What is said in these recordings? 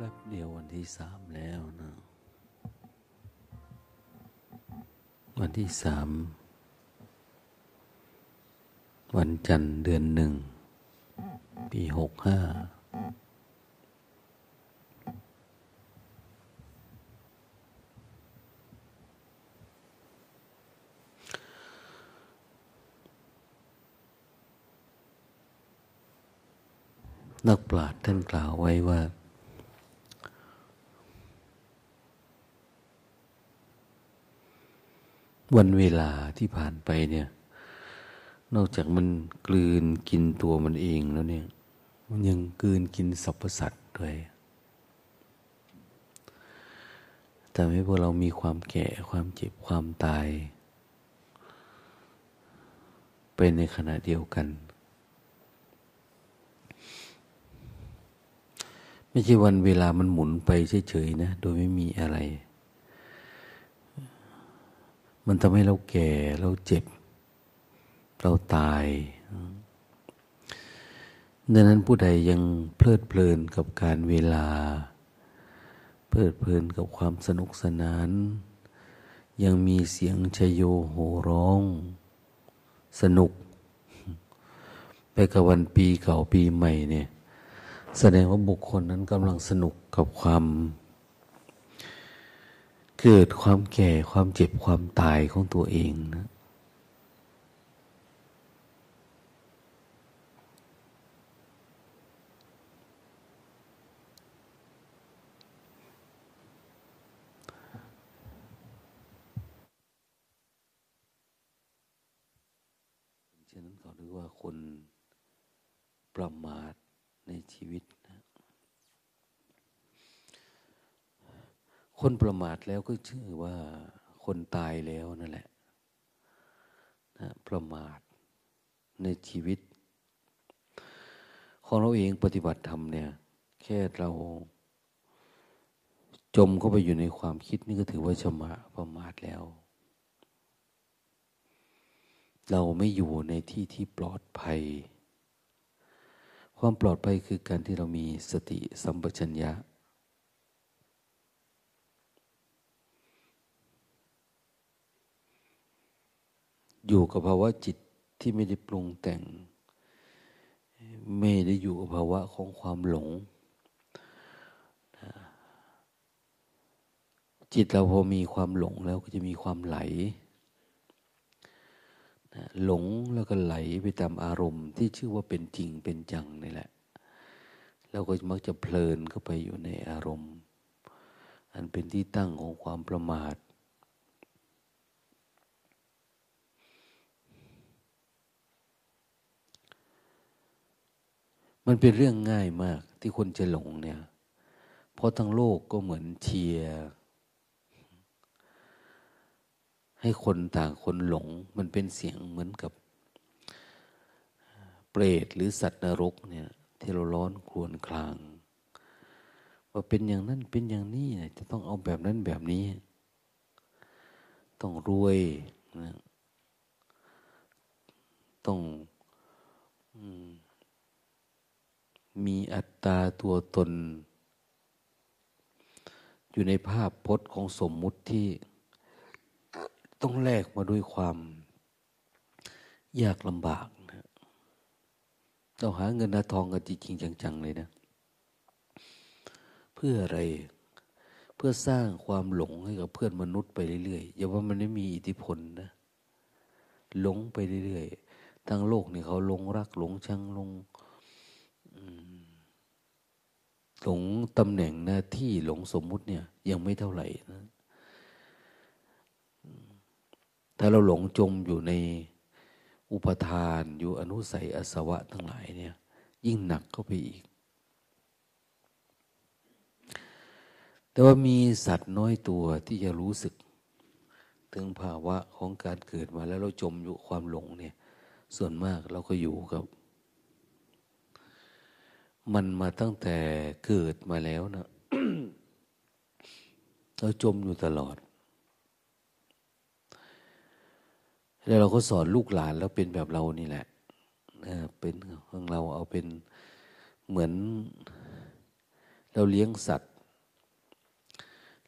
ป๊บเดียววันที่สามแล้วนะวันที่สามวันจันทร์เดือนหนึ่ง ปีหกห้านักปราชญ์ท่านกล่าวไว้ว่า วันเวลาที่ผ่านไปเนี่ย นอกจากมันกลืนกินตัวมันเองแล้วเนี่ย มันยังกลืนกินสรรพสัตว์ด้วยทำให้พวกเรามีความแก่ความเจ็บความตายไปในขณะเดียวกัน ไม่ใช่วันเวลามันหมุนไปเฉยๆนะ โดยไม่มีอะไร มันทำให้เราแก่เราเจ็บ เราตายดังนั้นผู้ใดยังเพลิดเพลินกับการเวลา เพลิดเพลินกับความสนุกสนาน ยังมีเสียงชโยโห่ร้อง สนุก ไปกับวันปีเก่าปีใหม่เนี่ย แสดงว่าบุคคลนั้นกำลังสนุกกับความ เกิดความแก่ความเจ็บความตายของตัวเองนะ ฉะนั้นเขาเรียกว่าคนประมาทในชีวิตนะ คนประมาทแล้วก็ชื่อว่าคนตายแล้วนั่นแหละนะประมาทในชีวิต ของเราเองปฏิบัติธรรมเนี่ย แค่เราจมเข้าไปอยู่ในความคิดนี่ก็ถือว่าชมาประมาทแล้ว เราไม่อยู่ในที่ที่ปลอดภัย ความปลอดภัยคือการที่เรามีสติสัมปชัญญะ อยู่กับภาวะจิตที่ไม่ได้ปรุงแต่ง ไม่ได้อยู่กับภาวะของความหลง จิตเราพอมีความหลงแล้วก็จะมีความไหล หลงแล้วก็ไหลไปตามอารมณ์ที่ชื่อว่าเป็นจริงเป็นจังนี่แหละเราก็มักจะเพลินเข้าไปอยู่ในอารมณ์ อันเป็นที่ตั้งของความประมาท มันเป็นเรื่องง่ายมากที่คนจะหลงเนี่ย เพราะทั้งโลกก็เหมือนเชียร์ให้คนต่างคนหลง มันเป็นเสียงเหมือนกับเปรตหรือสัตว์นรกเนี่ยที่เราร้อนครวญคลาง ว่าเป็นอย่างนั้นเป็นอย่างนี้จะต้องเอาแบบนั้นแบบนี้ ต้องรวยนะต้อง มีอัตตาตัวตน อยู่ในภาพพจน์ของสมมุติที่ต้องแลกมาด้วยความ ยากลำบากนะต้องหาเงินหาทองกันจริงๆจังๆเลยนะ เพื่ออะไรเพื่อสร้างความหลงให้กับเพื่อนมนุษย์ไปเรื่อยๆอย่าว่ามันไม่มีอิทธิพลนะหลงไปเรื่อยๆทั้งโลกนี่เขาหลงรักหลงชังหลง หลงตำแหน่งหน้าที่หลงสมมุติเนี่ย ยังไม่เท่าไหร่นะถ้าเราหลงจมอยู่ในอุปทานอยู่อนุสัยอสวะทั้งหลายเนี่ย ยิ่งหนักเข้าไปอีก แต่ว่ามีสัตว์น้อยตัวที่จะรู้สึก ถึงภาวะของการเกิดมาแล้วเราจมอยู่ความหลงเนี่ย ส่วนมากเราก็อยู่กับ มันมาตั้งแต่เกิดมาแล้วนะเราจมอยู่ตลอด แล้วเราก็สอนลูกหลานแล้วเป็นแบบเรานี่แหละเป็นของเราเอาเป็นเหมือน เราเลี้ยงสัตว์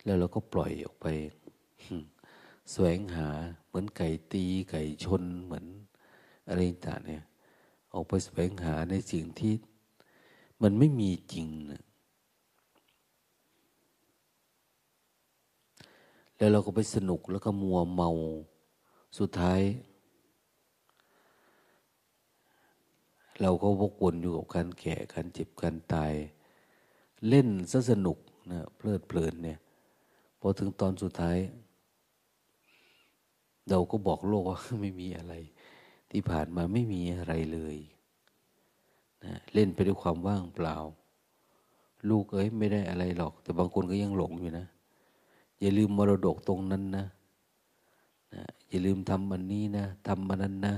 แล้วเราก็ปล่อยออกไปแสวงหาเหมือนไก่ตีไก่ชนเหมือนอะไรต่างเนี่ย ออกไปแสวงหาในสิ่งที่ มันไม่มีจริงนะแล้วเราก็ไปสนุกแล้วก็มัวเมาสุดท้าย เราก็วกวนอยู่กับการแก่การเจ็บการตาย เล่นซะสนุกนะเพลิดเพลินเนี่ยพอถึงตอนสุดท้าย เราก็บอกโลกว่าไม่มีอะไร ที่ผ่านมาไม่มีอะไรเลย นะเล่นไปด้วยความว่างเปล่า ลูกเอ้ยไม่ได้อะไรหรอก แต่บางคนก็ยังหลงอยู่นะ อย่าลืมมรดกตรงนั้นนะนะอย่าลืมทำมันนี้นะทำมันนั้นนะ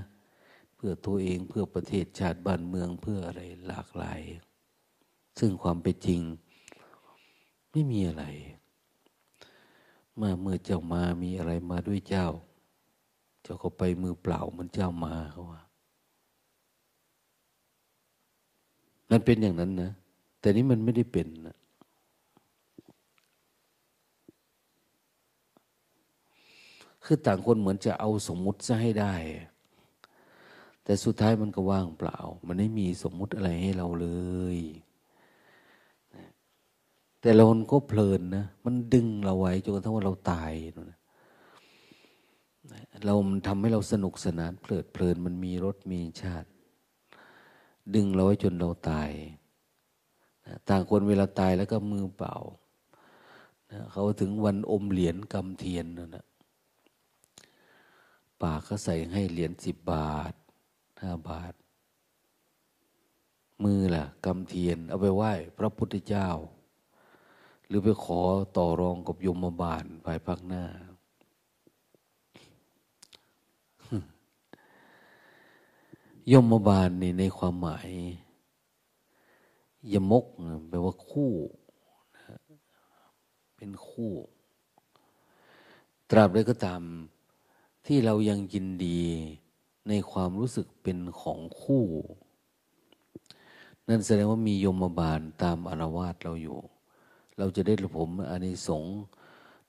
เพื่อตัวเองเพื่อประเทศชาติบ้านเมืองเพื่ออะไรหลากหลาย ซึ่งความเป็นจริง ไม่มีอะไรเมื่อเมื่อเจ้ามามีอะไรมาด้วยเจ้า เจ้าก็ไปมือเปล่าเหมันเจ้ามาเขาว่า มันเป็นอย่างนั้นนะ แต่นี้มันไม่ได้เป็นนะคือต่างคนเหมือนจะเอาสมมุติซะให้ได้ แต่สุดท้ายมันก็ว่างเปล่า มันไม่มีสมมุติอะไรให้เราเลย แต่เราก็เพลินนะ มันดึงเราไว้จนกระทั่งว่าเราตายนะเรามันทำให้เราสนุกสนานเพลิดเพลินมันมีรสมีชาติ ดึงเราไว้จนเราตายต่างคนเวลาตายแล้วก็มือเปล่าเขาถึงวันอมเหรียญกำเทียนนะนะปากเขาใส่ให้เหรียญสิบบาทห้าบาท มือล่ะกำเทียน เอาไปไหว้พระพุทธเจ้า หรือไปขอต่อรองกับยมบาลภายภาคหน้า ยมบาลนี่ในความหมายยมกแปลว่าคู่เป็นคู่ ตราบใดก็ตาม ที่เรายังยินดีในความรู้สึกเป็นของคู่ นั่นแสดงว่ามียมบาลตามอารวาสเราอยู่ เราจะได้ผมอานิสงส์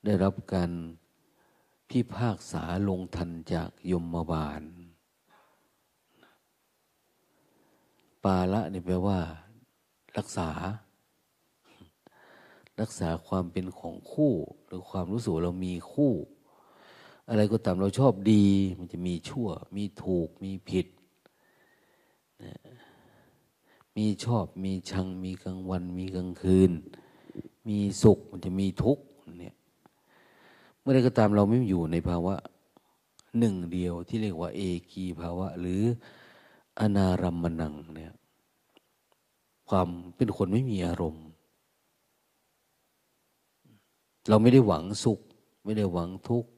ได้รับการพิพากษาลงทันจากยมบาล ปาละนี่แปลว่า รักษา รักษาความเป็นของคู่ หรือความรู้สึกเรามีคู่ อะไรก็ตามเราชอบดี มันจะมีชั่ว มีถูก มีผิดมีชอบ มีชัง มีกลางวัน มีกลางคืน มีสุข มันจะมีทุกข์เนี่ยเมื่อใดก็ตามเราไม่อยู่ในภาวะหนึ่งเดียวที่เรียกว่าเอกีภาวะ หรือ อนารัมมนังเนี่ยความเป็นคนไม่มีอารมณ์ เราไม่ได้หวังสุข ไม่ได้หวังทุกข์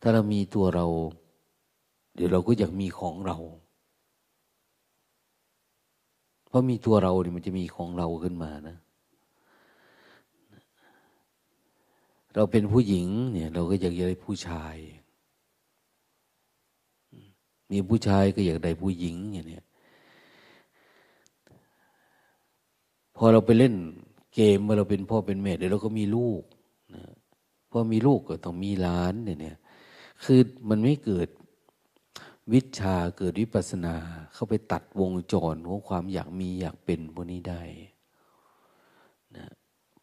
ถ้าเรามีตัวเรา เดี๋ยวเราก็อยากมีของเรา เพราะมีตัวเราเนี่ยมันจะมีของเราขึ้นมานะ เราเป็นผู้หญิงเนี่ย เราก็อยากได้ผู้ชาย มีผู้ชายก็อยากได้ผู้หญิงอย่างนี้พอเราไปเล่นเกมเมื่อเราเป็นพ่อเป็นแม่เดี๋ยวเราก็มีลูกนะพอมีลูกก็ต้องมีล้านเนี่ยเนี่ยคือมันไม่เกิดวิชาเกิดวิปัสนา เข้าไปตัดวงจรของความอยากมีอยากเป็นพวกนี้ได้นะ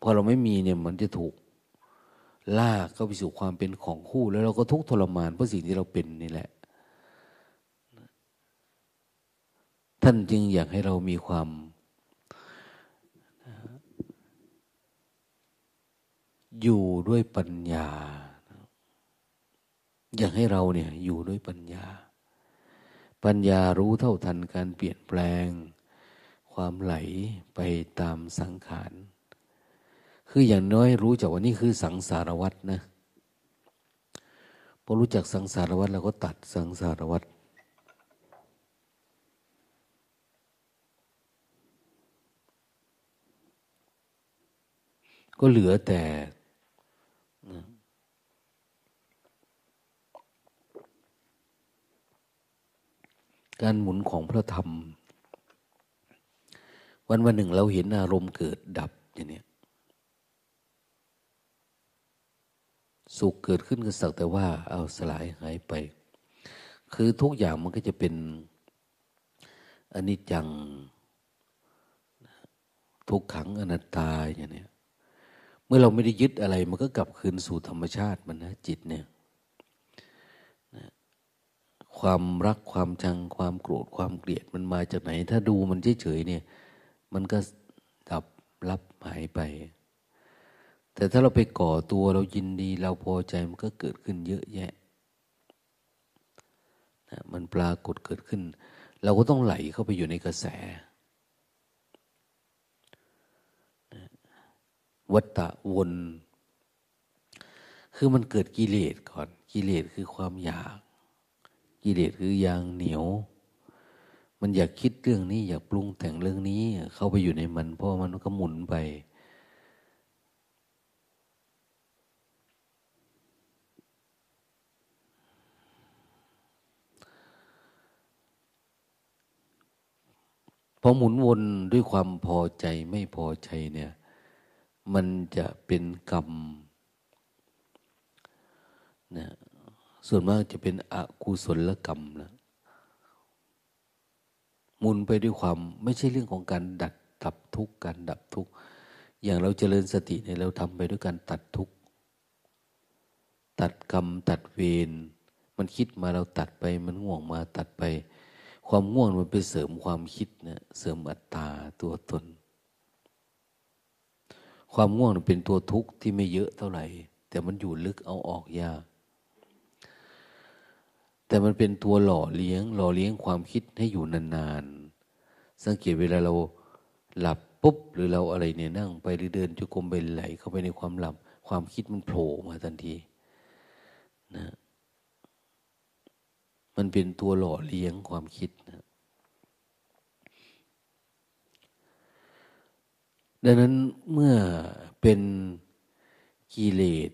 พอเราไม่มีเนี่ยมันจะถูกลากเข้าไปสู่ความเป็นของคู่ แล้วเราก็ทุกข์ทรมานเพราะสิ่งที่เราเป็นนี่แหละ ท่านจึงอยากให้เรามีความ อยู่ด้วยปัญญา อยากให้เราเนี่ยอยู่ด้วยปัญญา ปัญญารู้เท่าทันการเปลี่ยนแปลง ความไหลไปตามสังขาร คืออย่างน้อยรู้จักว่านี่คือสังสารวัตรนะพอรู้จักสังสารวัตรเราก็ตัดสังสารวัตร ก็เหลือแต่การหมุนของพระธรรม วันวันหนึ่งเราเห็นอารมณ์เกิดดับอย่างนี้สุขเกิดขึ้นก็สักแต่ว่า เอาสลายหายไป คือทุกอย่างมันก็จะเป็นอนิจจัง ทุกขังอนัตตาอย่างนี้ เมื่อเราไม่ได้ยึดอะไร มันก็กลับคืนสู่ธรรมชาติมันนะจิตเนี่ยความรักความชังความโกรธความเกลียดมันมาจากไหน ถ้าดูมันเฉยๆเนี่ย มันก็ดับรับหายไป แต่ถ้าเราไปก่อตัวเรายินดี เราพอใจมันก็เกิดขึ้นเยอะแยะนะมันปรากฏเกิดขึ้น เราก็ต้องไหลเข้าไปอยู่ในกระแส วัตะวน คือมันเกิดกิเลสก่อน กิเลสคือความอยาก กิเลสคือยางเหนียว มันอยากคิดเรื่องนี้ อยากปรุงแต่งเรื่องนี้ เข้าไปอยู่ในมันเพราะมันก็หมุนไป พอหมุนวนด้วยความพอใจไม่พอใจเนี่ย มันจะเป็นกรรมนะส่วนมากจะเป็นอกุศลกรรมนะมุนไปด้วยความไม่ใช่เรื่องของการดัดดับทุกข์การดับทุกข์อย่างเราเจริญสติเนี่ยเราทำไปด้วยการตัดทุกข์ตัดกรรม ตัดเวรมันคิดมาเราตัดไป มันง่วงมาตัดไป ความง่วงมันไปเสริมความคิดเนะเสริมอัตตาตัวตน ความง่วงเป็นตัวทุกข์ที่ไม่เยอะเท่าไหร่ แต่มันอยู่ลึกเอาออกยาก แต่มันเป็นตัวหล่อเลี้ยง หล่อเลี้ยงความคิดให้อยู่นานๆ สังเกตเวลาเราหลับปุ๊บ หรือเราอะไรเนี่ยนั่งไปหรือเดินจุกมไปไหลเข้าไปในความหลับ ความคิดมันโผล่มาทันทีนะมันเป็นตัวหล่อเลี้ยงความคิดนะ ดังนั้นเมื่อเป็นกิเลส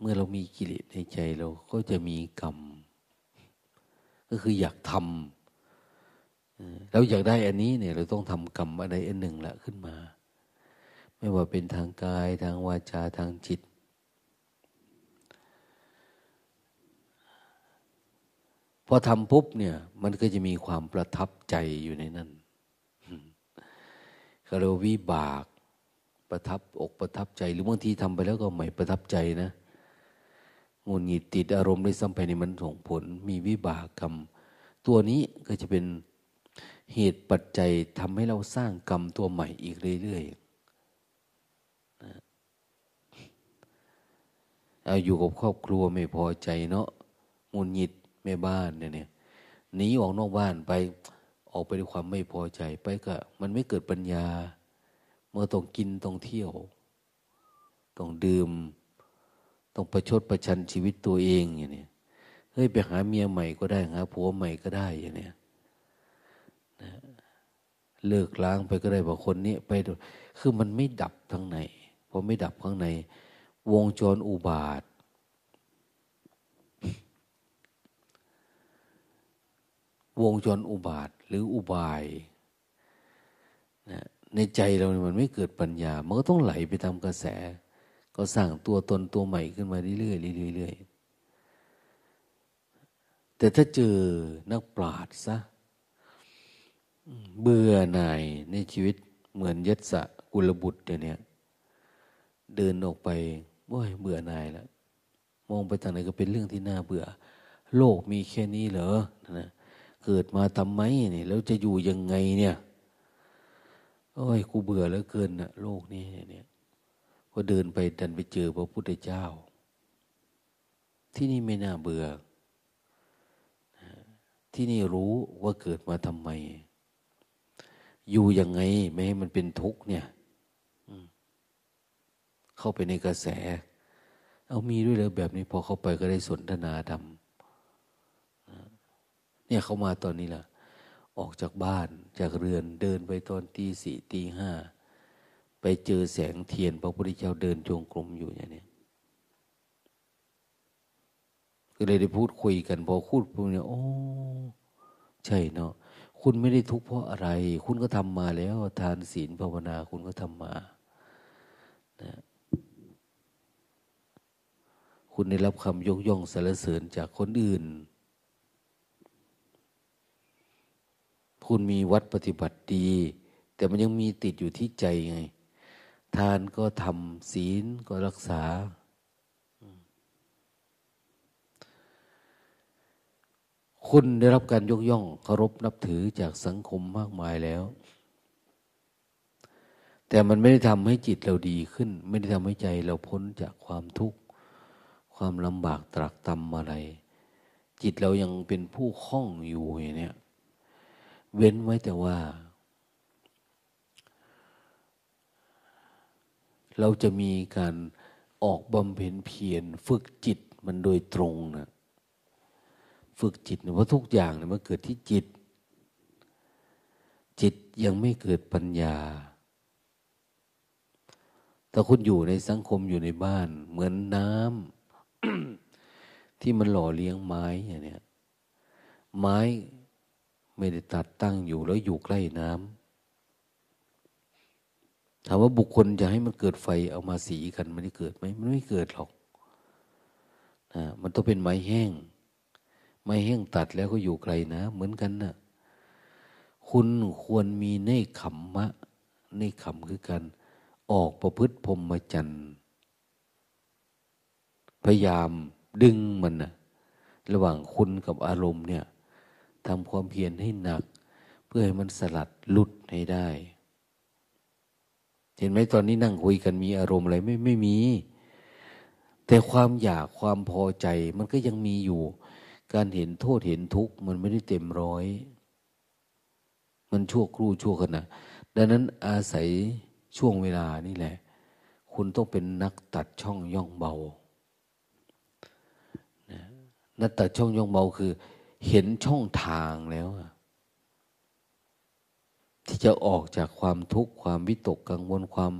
เมื่อเรามีกิเลสในใจเราก็จะมีกรรม ก็คืออยากทำเราอยากได้อันนี้เนี่ยเราต้องทำกรรมอะไรอันหนึ่งละขึ้นมา ไม่ว่าเป็นทางกายทางวาจาทางจิต พอทำปุ๊บเนี่ยมันก็จะมีความประทับใจอยู่ในนั้น เขาเรียกวิบาก ประทับอกประทับใจ หรือบางทีทำไปแล้วก็ไม่ประทับใจนะงุนหงิดติดอารมณ์ได้ซ้ำไปในมันส่งผล มีวิบากกรรม ตัวนี้ก็จะเป็นเหตุปัจจัยทำให้เราสร้างกรรมตัวใหม่อีกเรื่อยๆนะเอาอยู่กับครอบครัวไม่พอใจเนาะงุนหงิดแม่บ้านเนี่ยหนีออกนอกบ้านไป ออกไปด้วยความไม่พอใจไปก็มันไม่เกิดปัญญา เมื่อต้องกินต้องเที่ยว ต้องดื่ม ต้องประชดประชันชีวิตตัวเองอย่างนี้เฮ้ยไปหาเมียใหม่ก็ได้หาผัวใหม่ก็ได้อย่างนี้นะเลิกล้างไปก็ได้บอกคนนี้ไปคือมันไม่ดับทั้งในพอไม่ดับข้างใน วงจรอุบาทวงจรอุบาท หรืออุบายนะในใจเราเนี่ยมันไม่เกิดปัญญา มันก็ต้องไหลไปตามกระแส ก็สร้างตัวตนตัวใหม่ขึ้นมาเรื่อยๆเรื่อยๆแต่ถ้าเจอนักปราชญ์ซะเบื่อหน่ายในชีวิตเหมือนยศกุลบุตรเนี่ยเดินออกไปว้ยเบื่อหน่ายแล้วมองไปทางไหนก็เป็นเรื่องที่น่าเบื่อ โลกมีแค่นี้เหรอนะ เกิดมาทำไมเนี่ยแล้วจะอยู่ยังไงเนี่ยโอ้ยกูเบื่อแล้วเกินนะโลกนี้เนี่ยพอเดินไปดันไปเจอพระพุทธเจ้า ที่นี่ไม่น่าเบื่อ ที่นี่รู้ว่าเกิดมาทำไม อยู่ยังไงไม่ให้มันเป็นทุกข์เนี่ยเข้าไปในกระแส เอามีด้วยเลยแบบนี้พอเข้าไปก็ได้สนทนาธรรม เนี่ยเขามาตอนนี้ล่ะ ออกจากบ้านจากเรือนเดินไปตอนตีสี่ตีห้าไปเจอแสงเทียนพระพุทธเจ้าเดินจงกรมอยู่อย่างนี้ก็เลยได้พูดคุยกันพอพูดพูดเนี่ยโอ้ใช่เนาะคุณไม่ได้ทุกข์เพราะอะไร คุณก็ทำมาแล้ว ทานศีลภาวนาคุณก็ทำมานะคุณได้รับคำยกย่องสรรเสริญจากคนอื่น คุณมีวัดปฏิบัติดี แต่มันยังมีติดอยู่ที่ใจไง ทานก็ทำศีลก็รักษา คุณได้รับการยกย่องเคารพนับถือจากสังคมมากมายแล้ว แต่มันไม่ได้ทำให้จิตเราดีขึ้น ไม่ได้ทำให้ใจเราพ้นจากความทุกข์ ความลำบากตรากตำอะไร จิตเรายังเป็นผู้คล้องอยู่อย่างนี้ เว้นไว้แต่ว่า เราจะมีการออกบำเพ็ญเพียรฝึกจิตมันโดยตรงนะฝึกจิตเพราะทุกอย่างเนี่ยมันเกิดที่จิต จิตยังไม่เกิดปัญญาแต่คุณอยู่ในสังคมอยู่ในบ้าน เหมือนน้ำที่มันหล่อเลี้ยงไม้อย่างนี้ไม้ ไม่ได้ตัดตั้งอยู่แล้วอยู่ใกล้น้ำถามว่าบุคคลจะให้มันเกิดไฟเอามาสีกันมันได้เกิดไหมมันไม่เกิดหรอกนะมันต้องเป็นไม้แห้ง ไม้แห้งตัดแล้วก็อยู่ไกลนะ เหมือนกันนะ่ะ คุณควรมีเนคขมมะ เนคขมคือการออกประพฤติพรหมจรรย์พยายามดึงมันนะระหว่างคุณกับอารมณ์เนี่ย ทำความเพียรให้หนัก เพื่อให้มันสลัดลุดให้ได้ เห็นไหมตอนนี้นั่งคุยกันมีอารมณ์อะไรไม่ไม่มี แต่ความอยากความพอใจมันก็ยังมีอยู่ การเห็นโทษเห็นทุกข์มันไม่ได้เต็มร้อย มันชั่วครู่ชั่วขณะดังนั้นอาศัยช่วงเวลานี่แหละ คุณต้องเป็นนักตัดช่องย่องเบานักตตช่องย่องเบาคือ เห็นช่องทางแล้ว ที่จะออกจากความทุกข์ความวิตกกังวลความ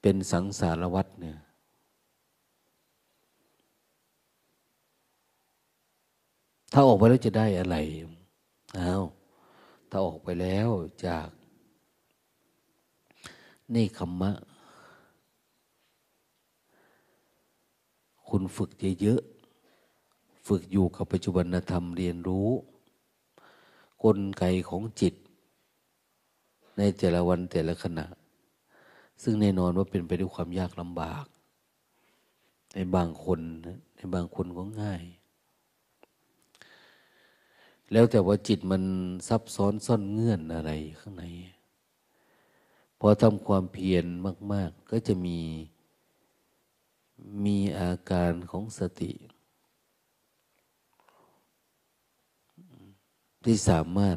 เป็นสังสารวัฏเนี่ยถ้าออกไปแล้วจะได้อะไรอ้าวถ้าออกไปแล้วจากนี่คำมะ คุณฝึกเยอะ ฝึกอยู่กับปัจจุบันธรรมเรียนรู้ กลไกของจิต ในแต่ละวันแต่ละขณะ ซึ่งแน่นอนว่าเป็นไปด้วยความยากลำบาก ในบางคนในบางคนก็ง่าย แล้วแต่ว่าจิตมันซับซ้อนซ่อนเงื่อนอะไรข้างในพอทำความเพียรมาก ๆ ก็จะมีมีอาการของสติ ที่สามารถ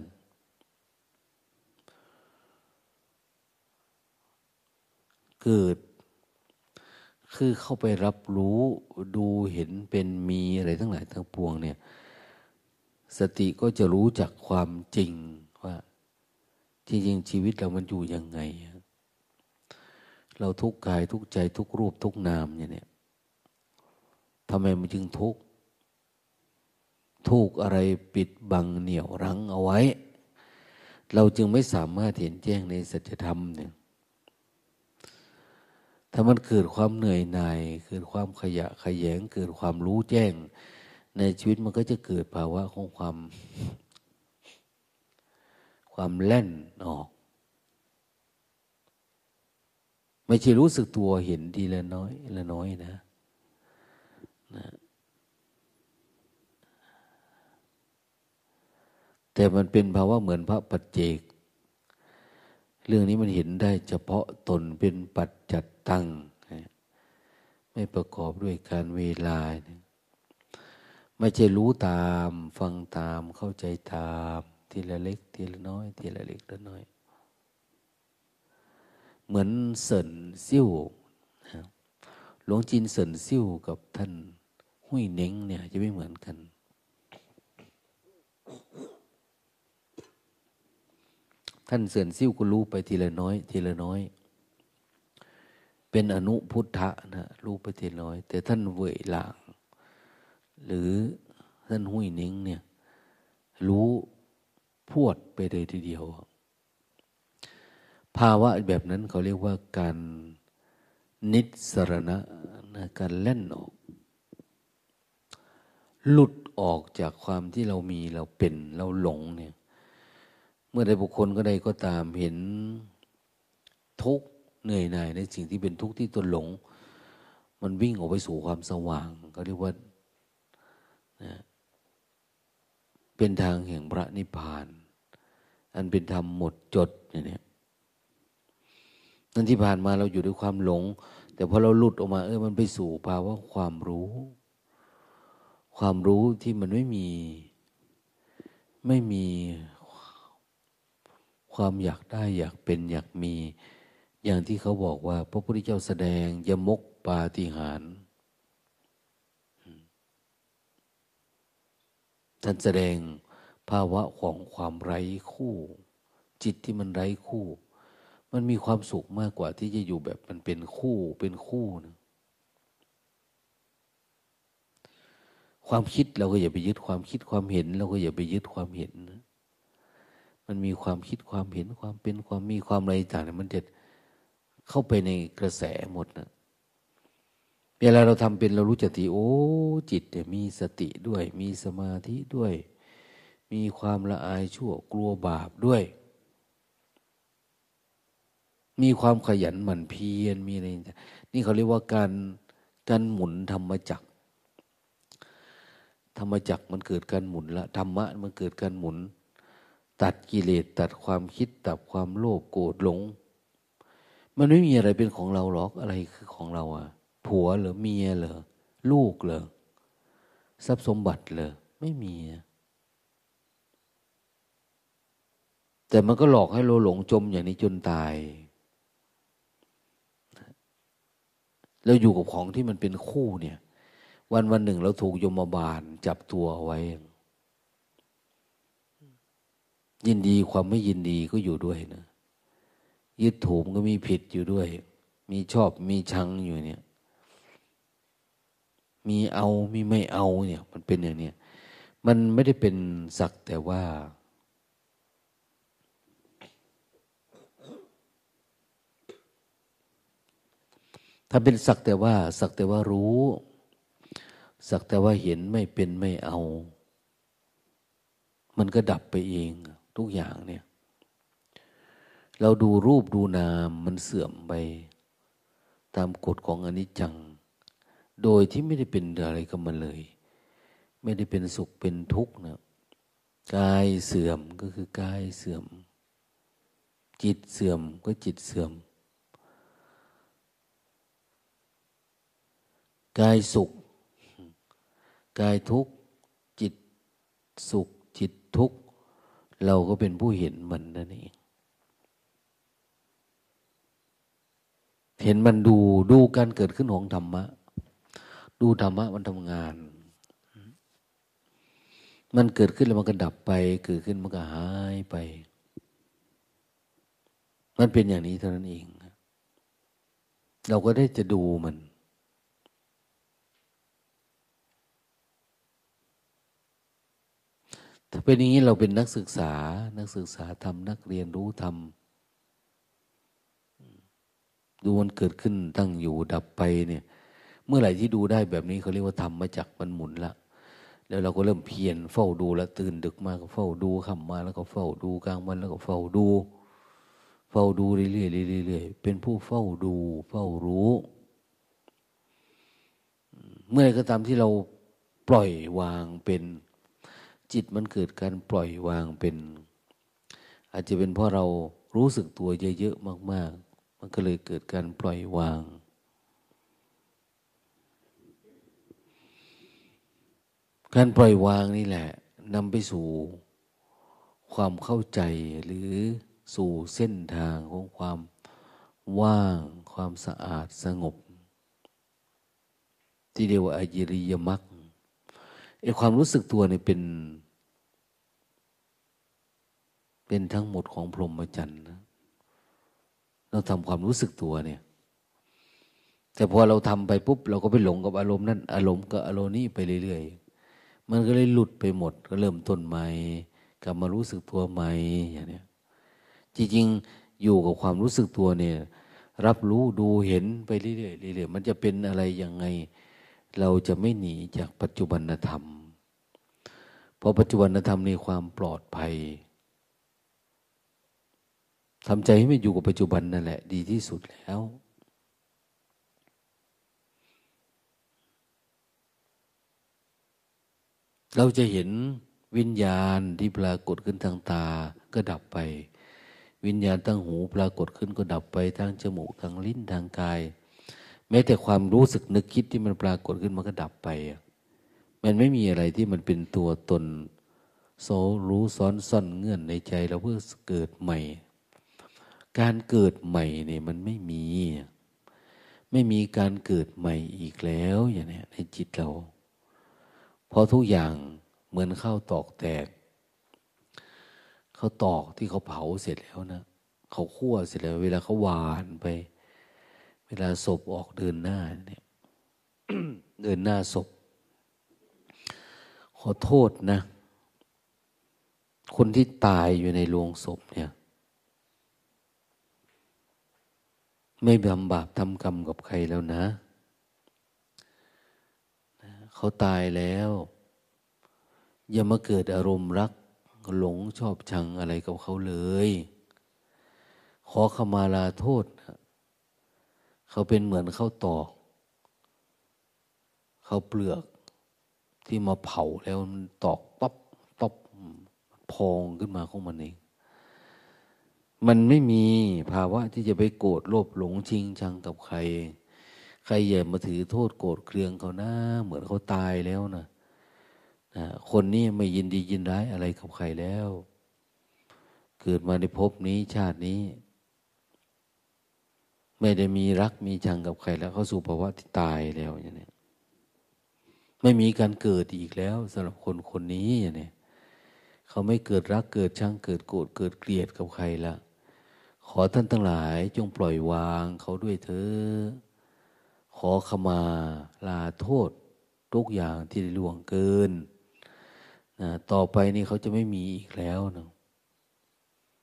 เกิด คือเข้าไปรับรู้ดูเห็นเป็นมีอะไรทั้งหลายทั้งปวงเนี่ย สติก็จะรู้จักความจริงว่าจริงๆชีวิตเรามันอยู่ยังไง เราทุกกายทุกใจทุกรูปทุกนามเนี่ยทำไมมันจึงทุกข์ ถูกอะไรปิดบังเหนี่ยวรั้งเอาไว้ เราจึงไม่สามารถเห็นแจ้งในสัจธรรมเนี่ยถ้ามันเกิดความเหนื่อยหน่าย เกิดความขยะขยง เกิดความรู้แจ้ง ในชีวิตมันก็จะเกิดภาวะของความ ความแล่นออก ไม่ใช่รู้สึกตัวเห็นดีละน้อยละน้อยนะนะ แต่มันเป็นภาวะเหมือนพระปัจเจก เรื่องนี้มันเห็นได้เฉพาะตนเป็นปัจจัดตั้งไม่ประกอบด้วยการเวลา ไม่ใช่รู้ตามฟังตามเข้าใจตามทีละเล็กทีละน้อย ทีละเล็กละน้อย เหมือนเสินซิ่วหลวงจีนเสินซิ่วกับท่าน หุยเน้งเนี่ยจะไม่เหมือนกัน ท่านเสื่อนซิ่วก็รู้ไปทีละน้อย ทีละน้อย เป็นอนุพุทธะนะรู้ไปทีละน้อย แต่ท่านเวยหลาง หรือท่านหุยนิ่งเนี่ย รู้พวดไปเลยทีเดียว ภาวะแบบนั้นเขาเรียกว่าการนิสรณะนะการเล่นออก หลุดออกจากความที่เรามีเราเป็นเราหลงเนี่ย เมื่อใดบุคคลก็ใดก็ตามเห็นทุกข์เหนื่อยหน่ายในสิ่งที่เป็นทุกข์ที่ตนหลง มันวิ่งออกไปสู่ความสว่างเขาเรียกว่านะเป็นทางแห่งพระนิพพาน อันเป็นธรรมหมดจดเนี่ยนั่นที่ผ่านมาเราอยู่ด้วยความหลง แต่พอเราหลุดออกมา เออมันไปสู่ภาวะความรู้ ความรู้ที่มันไม่มีไม่มี ความอยากได้อยากเป็นอยากมี อย่างที่เขาบอกว่า พระพุทธเจ้าแสดงยมกปาฏิหารท่านแสดงภาวะของความไร้คู่ จิตที่มันไร้คู่ มันมีความสุขมากกว่าที่จะอยู่แบบมันเป็นคู่เป็นคู่นะความคิดเราก็อย่าไปยึดความคิดความเห็น เราก็อย่าไปยึดความเห็นนะ มันมีความคิดความเห็นความเป็นความมีความอะไรต่างเนี่ยมันจะเข้าไปในกระแสหมดนะเวลาเราทำเป็นเรารู้จักทีโอ้จิตเนี่ยมีสติด้วย มีสมาธิด้วย มีความละอายชั่วกลัวบาปด้วย มีความขยันหมั่นเพียรมีอะไรนี่เขาเรียกว่าการการหมุนธรรมจักรธรรมจักรมันเกิดการหมุนละธรรมะมันเกิดการหมุน ตัดกิเลสตัดความคิดตัดความโลภโกรธหลง มันไม่มีอะไรเป็นของเราหรอกอะไรคือของเราอะผัวหรือเมียหรือลูกหรือทรัพย์สมบัติหรือไม่มี แต่มันก็หลอกให้เราหลงจมอย่างนี้จนตายเราอยู่กับของที่มันเป็นคู่เนี่ย วันวันหนึ่งเราถูกยมบาลจับตัวเอาไว้ ยินดีความไม่ยินดีก็อยู่ด้วยนะ ยึดถูกก็มีผิดอยู่ด้วย มีชอบมีชังอยู่เนี่ย มีเอามีไม่เอาเนี่ย มันเป็นอย่างเนี้ยมันไม่ได้เป็นสักแต่ว่า ถ้าเป็นสักแต่ว่า สักแต่ว่ารู้ สักแต่ว่าเห็นไม่เป็นไม่เอา มันก็ดับไปเอง ทุกอย่างเนี่ย เราดูรูปดูนามมันเสื่อมไป ตามกฎของอนิจจัง โดยที่ไม่ได้เป็นอะไรกับมันเลย ไม่ได้เป็นสุขเป็นทุกข์นะกายเสื่อมก็คือกายเสื่อม จิตเสื่อมก็จิตเสื่อมกายสุข กายทุกข์ จิตสุข จิตทุกข์ เราก็เป็นผู้เห็นมันนั่นเองเห็นมันดูดูการเกิดขึ้นของธรรมะ ดูธรรมะมันทำงาน มันเกิดขึ้นแล้วมันก็ดับไป เกิดขึ้นมันก็หายไป มันเป็นอย่างนี้เท่านั้นเอง เราก็ได้จะดูมัน ถ้าเป็นอย่างนี้เราเป็นนักศึกษา นักศึกษาทำนักเรียนรู้ทำดูมันเกิดขึ้นตั้งอยู่ดับไปเนี่ย เมื่อไหร่ที่ดูได้แบบนี้เขาเรียกว่าธรรมมาจากมันหมุนละแล้วเราก็เริ่มเพียรเฝ้าดูแล้วตื่นดึกมาก็เฝ้าดูค่ำมาแล้วก็เฝ้าดูกลางวันแล้วก็เฝ้าดู เฝ้าดูเรื่อยๆเรื่อยๆเป็นผู้เฝ้าดู เฝ้ารู้ เมื่อไรก็ตามที่เราปล่อยวางเป็น จิตมันเกิดการปล่อยวางเป็น อาจจะเป็นเพราะเรารู้สึกตัวเยอะๆมาก ๆ มันก็เลยเกิดการปล่อยวาง การปล่อยวางนี่แหละนำไปสู่ความเข้าใจหรือสู่เส้นทางของความว่างความสะอาดสงบ ที่เรียกว่าอยิริยมัก ไอความรู้สึกตัวเนี่ยเป็น เป็นทั้งหมดของพรหมจรรย์นะเราทำความรู้สึกตัวเนี่ย แต่พอเราทำไปปุ๊บ เราก็ไปหลงกับอารมณ์นั้นอารมณ์กับอารมณ์นี้ไปเรื่อยๆ มันก็เลยหลุดไปหมด ก็เริ่มต้นใหม่กลับมารู้สึกตัวใหม่อย่างเนี้ยจริงๆอยู่กับความรู้สึกตัวเนี่ย รับรู้ดูเห็นไปเรื่อยๆเรื่อยๆมันจะเป็นอะไรยังไง เราจะไม่หนีจากปัจจุบันธรรม เพราะปัจจุบันธรรมในความปลอดภัยทำใจให้มันอยู่กับปัจจุบันนั่นแหละ ดีที่สุดแล้ว เราจะเห็นวิญญาณที่ปรากฏขึ้นทางตาก็ดับไป วิญญาณทางหูปรากฏขึ้นก็ดับไปทางจมูกทางลิ้นทางกาย ม้แต่ความรู้สึกนึกคิดที่มันปรากฏขึ้นมันก็ดับไป มันไม่มีอะไรที่มันเป็นตัวตน โซรู้ซ้อนซ่อนเงื่อนในใจเราเพื่อเกิดใหม่ การเกิดใหม่เนี่ยมันไม่มี ไม่มีการเกิดใหม่อีกแล้วอย่างนี้ในจิตเราเพราะทุกอย่างเหมือนข้าวตอกแตกเขาตอกที่เขาเผาเสร็จแล้วนะเขาคั่วเสร็จแล้ว เวลาเขาหวานไป เวลาศพออกเดินหน้าเนี่ยเดินหน้าศพ ขอโทษนะ คนที่ตายอยู่ในโรงศพเนี่ย ไม่บำบาปทำกรรมกับใครแล้วนะ เขาตายแล้ว อย่ามาเกิดอารมณ์รักหลงชอบชังอะไรกับเขาเลย ขอขมาลาโทษ เขาเป็นเหมือนเขาวตอกเขาเปลือกที่มาเผาแล้วมันตอกต๊บตบพองขึ้นมาของมันเอง มันไม่มีภาวะที่จะไปโกรธโลภหลงชิงชังกับใคร ใครอย่ามาถือโทษโกรธเคืองเขานะเหมือนเขาตายแล้วนะนะคนนี้ไม่ยินดียินร้ายอะไรกับใครแล้ว เกิดมาในภพนี้ชาตินี้ ไม่ได้มีรักมีชังกับใครแล้ว เขาสู่ภาวะที่ตายแล้วอย่างนี้ไม่มีการเกิดอีกแล้วสำหรับคนคนนี้อย่างนี้เขาไม่เกิดรักเกิดชังเกิดโกรธเกิดเกลียดกับใครละขอท่านทั้งหลายจงปล่อยวางเขาด้วยเถอขอขมาลาโทษทุกอย่างที่ได้ล่วงเกินนะต่อไปนี่เขาจะไม่มีอีกแล้วนะ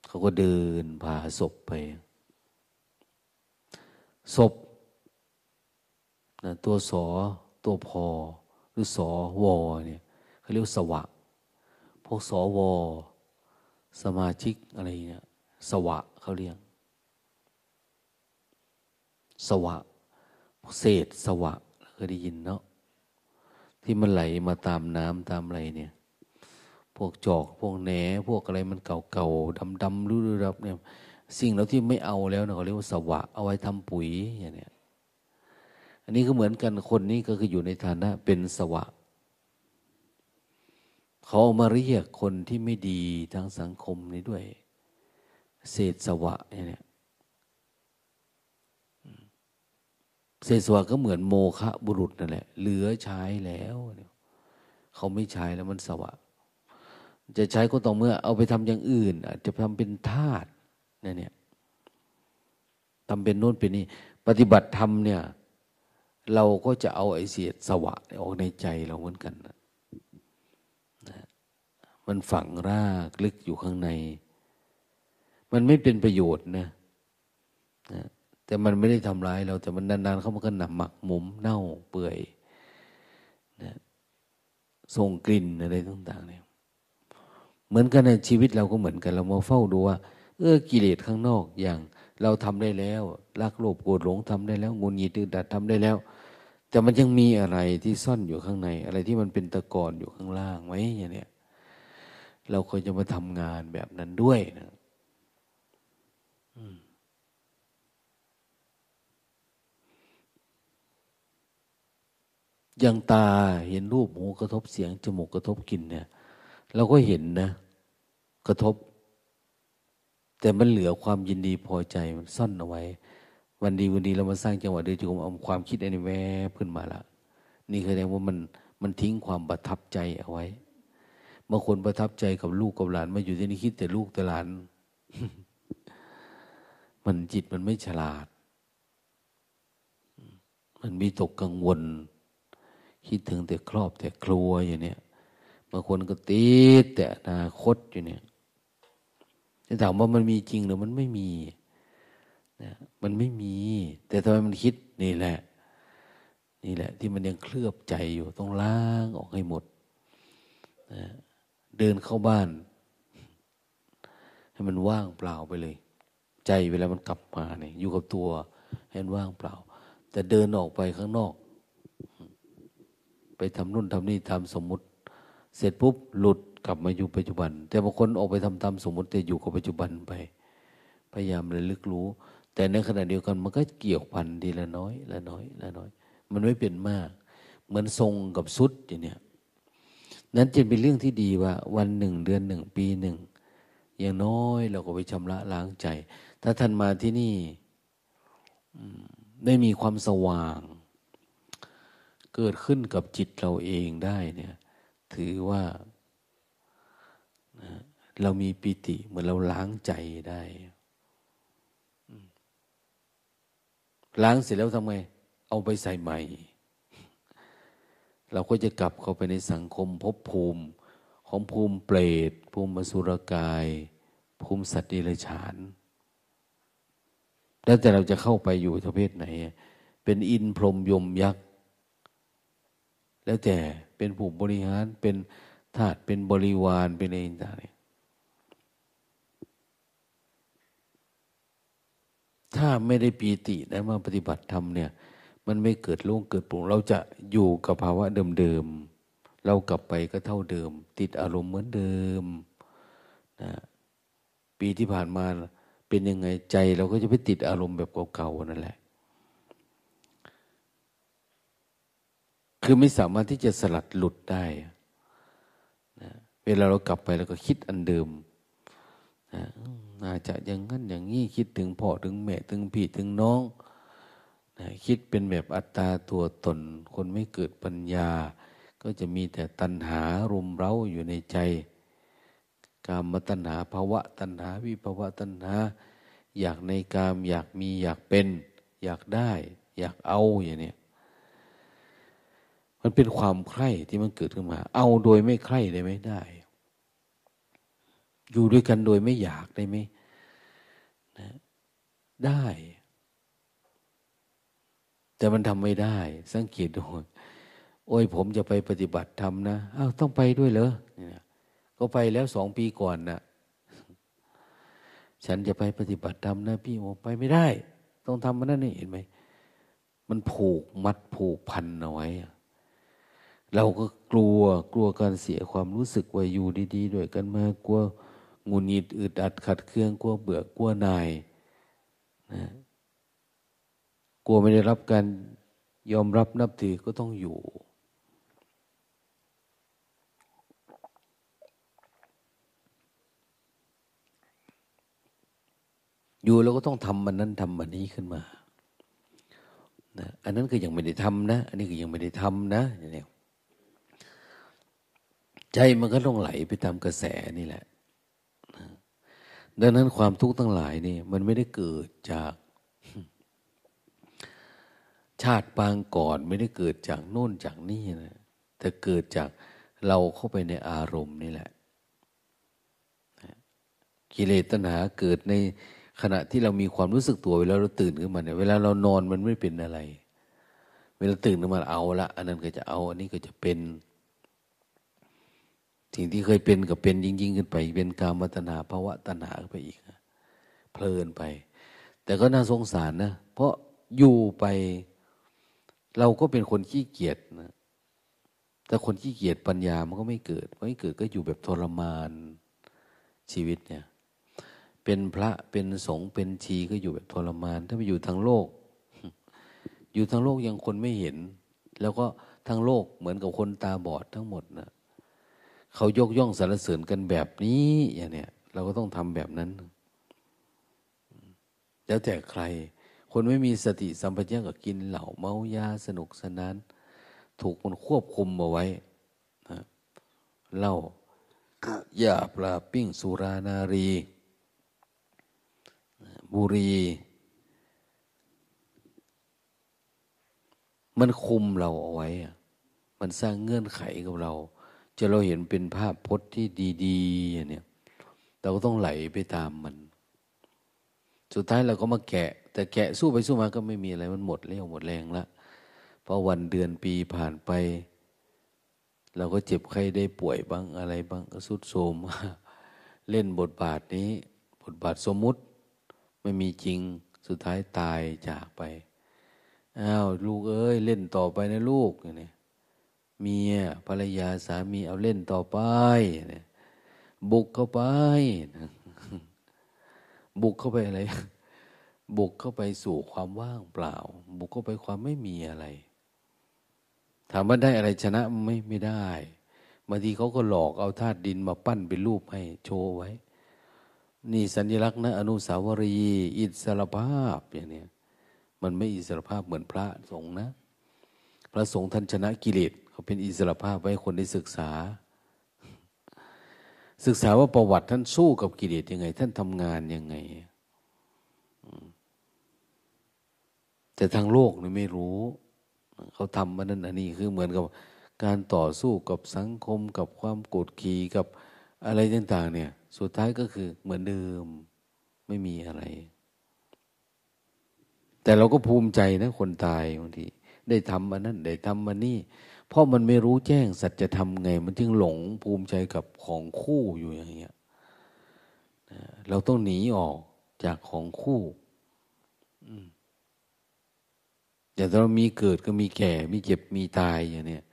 เขาก็เดินพาศพไป ศพนะตัวสอตัวพอหรือสอวอเนี่ยเขาเรียกสวะ พวกสอวอสมาชิกอะไรเนี่ยสวะเขาเรียก สวะ เศษสวะเคยได้ยินเนาะที่มันไหลมาตามน้ำตามอะไรเนี่ย พวกจอกพวกแหนพวกอะไรมันเก่าๆดำๆรื้ๆรับเนี่ย สิ่งเราที่ไม่เอาแล้วนะเขาเรียกว่าสวะ เอาไว้ทำปุ๋ยอย่างเนี้ยอันนี้ก็เหมือนกันคนนี้ก็คืออยู่ในฐานะเป็นสวะ เขาเอามาเรียกคนที่ไม่ดีทางสังคมนี้ด้วย เศษสวะอย่างเนี่ยเศษสวะก็เหมือนโมฆะบุรุษนั่นแหละ เหลือใช้แล้วเขาไม่ใช้แล้วมันสวะ จะใช้ก็ต่อเมื่อเอาไปทำอย่างอื่น อาจจะทำเป็นธาตุ นั่นเนี่ยทำเป็นโน้นเป็นนี่ปฏิบัติธรรมเนี่ย เราก็จะเอาไอเสียสวะออกในใจเราเหมือนกันนะมันฝังรากลึกอยู่ข้างใน มันไม่เป็นประโยชน์นะนะ แต่มันไม่ได้ทำร้ายเรา แต่มันนานๆเข้ามันก็หนักหมักหมมเน่าเปื่อยนะส่งกลิ่นอะไรต่างๆเนี่ย เหมือนกันในชีวิตเราก็เหมือนกัน เรามาเฝ้าดูว่า เออกิเลสข้างนอกอย่างเราทำได้แล้วรักโลภโกรธหลงทำได้แล้วงุนงิดตื่นดัดทำได้แล้ว แต่มันยังมีอะไรที่ซ่อนอยู่ข้างใน อะไรที่มันเป็นตะกอนอยู่ข้างล่างไว้อย่างเนี้ยเราควรจะมาทำงานแบบนั้นด้วยนะอย่างตาเห็นรูปหูกระทบเสียงจมูกกระทบกลิ่นเนี่ย เราก็เห็นนะ กระทบ แต่มันเหลือความยินดีพอใจมันซ่อนเอาไว้ วันดีวันดีเรามาสร้างจังหวะเดียวจุมเอาความคิดอันนี้แวบขึ้นมาละนี่คือแสดงว่ามันมันทิ้งความประทับใจเอาไว้บางคนประทับใจกับลูกกับหลานมาอยู่ที่นี่คิดแต่ลูกแต่หลาน มันจิตมันไม่ฉลาด มันมีตกกังวล คิดถึงแต่ครอบแต่ครัวอย่างเนี้ยบางคนก็ติดแต่อนาคตอยู่เนี่ย ถามว่ามันมีจริงหรือมันไม่มีนะมันไม่มี แต่ทำไมมันคิดนี่แหละ นี่แหละ ที่มันยังเคลือบใจอยู่ต้องล้างออกให้หมดนะเดินเข้าบ้าน ให้มันว่างเปล่าไปเลย ใจเวลามันกลับมาเนี่ยอยู่กับตัวให้มันว่างเปล่า แต่เดินออกไปข้างนอก ไปทำนู่นทำนี่ทำสมมุติ เสร็จปุ๊บหลุด กลับมาอยู่ปัจจุบัน แต่บางคนออกไปทำตามสมมติแต่อยู่กับปัจจุบันไป พยายามเระลึกรู้ แต่ในขณะเดียวกันมันก็เกี่ยวพันทีละน้อย ละน้อย ละน้อย มันไม่เป็นมาก เหมือนทรงกับสุดอย่างเนี้ยนั้นจึงเป็นเรื่องที่ดีว่า วันหนึ่งเดือนหนึ่งปีหนึ่งอย่างน้อยเราก็ไปชำระล้างใจ ถ้าท่านมาที่นี่ได้มีความสว่าง เกิดขึ้นกับจิตเราเองได้เนี่ย ถือว่า เรามีปิติเหมือนเราล้างใจได้ล้างเสร็จแล้วทำไง เอาไปใส่ใหม่ เราก็จะกลับเข้าไปในสังคมภพภูมิ ของภูมิเปรต ภูมิมสุรกาย ภูมิสัตว์ดิเรกชานแล้วแต่เราจะเข้าไปอยู่ประเภทไหน เป็นอินพรมยมยักษ์ แล้วแต่เป็นผู้บริหาร เป็นทาสเป็นบริวาร เป็นอะไรต่าง ถ้าไม่ได้ปีติได้มาปฏิบัติธรรมเนี่ย มันไม่เกิดโล่งเกิดปรุงเราจะอยู่กับภาวะเดิมๆเรากลับไปก็เท่าเดิม ติดอารมณ์เหมือนเดิมนะปีที่ผ่านมาเป็นยังไงใจ เราก็จะไปติดอารมณ์แบบเก่าๆนั่นแหละ คือไม่สามารถที่จะสลัดหลุดได้นะเวลาเรากลับไปเราก็คิดอันเดิมนะ น่าจะอย่างนั้นอย่างนี้คิดถึงพ่อถึงแม่ถึงพี่ถึงน้องนะคิดเป็นแบบอัตตาตัวตน คนไม่เกิดปัญญา ก็จะมีแต่ตัณหารุมเร้าอยู่ในใจ กามตัณหาภาวะตัณหาวิภาวะตัณหา อยากในกามอยากมีอยากเป็น อยากได้ อยากเอาอย่างนี้มันเป็นความใคร่ที่มันเกิดขึ้นมา เอาโดยไม่ใคร่ได้ไม่ได้ อยู่ด้วยกันโดยไม่อยากได้ไหมนะได้ แต่มันทำไม่ได้ สังเกตดูโอ้ยผมจะไปปฏิบัติธรรมนะอ้าวต้องไปด้วยเหรอก็ไปแล้วสองปีก่อนนะฉันจะไปปฏิบัติธรรมนะพี่โอไปไม่ได้ ต้องทำมันนั่นนี่เห็นไหมมันผูกมัดผูกพันเอาไว้เราก็กลัวกลัวการเสียความรู้สึกว่าอยู่ดี ๆ ด้วยกันมากลัว งุนงิดอึดอัดขัดเคืองกลัวเบื่อกลัวนายนะกลัวไม่ได้รับการยอมรับนับถือก็ต้องอยู่ อยู่แล้วก็ต้องทำมันนั้นทำมันนี้ขึ้นมานะอันนั้นก็ยังไม่ได้ทำนะ อันนี้ก็ยังไม่ได้ทำนะอย่างนี้ใจมันก็ต้องไหลไปตามกระแสนี่แหละ ดังนั้นความทุกข์ทั้งหลายนี่มันไม่ได้เกิดจาก ชาติปางก่อนไม่ได้เกิดจากโน่นจากนี่นะแต่เกิดจากเราเข้าไปในอารมณ์นี่แหละ กิเลสตัณหาเกิดในขณะที่เรามีความรู้สึกตัวเวลาเราตื่นขึ้นมาเนี่ยเวลาเรานอนมันไม่เป็นอะไร เวลาตื่นขึ้นมาเอาละ อันนั้นก็จะเอา อันนี้ก็จะเป็น สิ่งที่เคยเป็นกับเป็นยิ่งๆขึ้นไป เป็นกามตนาภาวะตนาไปอีกเพลินไป แต่ก็น่าสงสารนะ เพราะอยู่ไป เราก็เป็นคนขี้เกียจนะแต่คนขี้เกียจปัญญามันก็ไม่เกิดไม่เกิดก็อยู่แบบทรมานชีวิตเนี่ย เป็นพระเป็นสงฆ์เป็นชีก็อยู่แบบทรมาน ถ้าไปอยู่ทางโลก อยู่ทางโลกยังคนไม่เห็น แล้วก็ทางโลกเหมือนกับคนตาบอดทั้งหมดนะ เขายกย่องสรรเสริญกันแบบนี้อย่างเนี้ยเราก็ต้องทำแบบนั้น แล้วแต่ใคร คนไม่มีสติสัมปชัญญะก็กินเหล่าเมายาสนุกสนาน ถูกมันควบคุมเอาไว้นะเหล้ายาปลาปิ้งสุรานารี บุรี มันคุมเราเอาไว้ มันสร้างเงื่อนไขกับเรา จะเราเห็นเป็นภาพพจน์ที่ดีๆอย่างนี้เราก็ต้องไหลไปตามมัน สุดท้ายเราก็มาแกะ แต่แกะสู้ไปสู้มาก็ไม่มีอะไรมันหมดเรี่ยวหมดแรงละเพราะวันเดือนปีผ่านไป เราก็เจ็บไข้ได้ป่วยบ้างอะไรบ้างก็สุดโทมเล่นบทบาทนี้ บทบาทสมมุติไม่มีจริงสุดท้ายตายจากไปอ้าวลูกเอ้ย เล่นต่อไปนะลูกเนี่ย เมียภรรยาสามีเอาเล่นต่อไป บุกเข้าไป บุกเข้าไปอะไร บุกเข้าไปสู่ความว่างเปล่า บุกเข้าไปความไม่มีอะไร ถามว่าได้อะไรชนะไม่ไม่ได้บางทีเขาก็หลอกเอาธาตุดินมาปั้นเป็นรูปให้โชว์ไว้ นี่สัญลักษณ์นะอนุสาวรีย์อิสรภาพอย่างนี้มันไม่อิสรภาพเหมือนพระสงฆ์นะ พระสงฆ์ท่านชนะกิเลส เขาเป็นอิสระภาพไว้คนได้ศึกษา ศึกษาว่าประวัติท่านสู้กับกิเลสยังไง ท่านทำงานยังไง แต่ทางโลกนี่ไม่รู้ เขาทำมันนั่นอันนี้คือเหมือนกับการต่อสู้กับสังคมกับความโกรธขี่กับอะไรต่างๆเนี่ย สุดท้ายก็คือเหมือนเดิมไม่มีอะไร แต่เราก็ภูมิใจนะคนตายบางทีได้ทำมันนั่นได้ทำมันนี่ เพราะมันไม่รู้แจ้งสัจธรรมไง มันจึงหลงภูมิใจกับของคู่อยู่อย่างเงี้ยเราต้องหนีออกจากของคู่อย่างเรามีเกิดก็มีแก่ มีเจ็บมีตายอย่างเนี้ย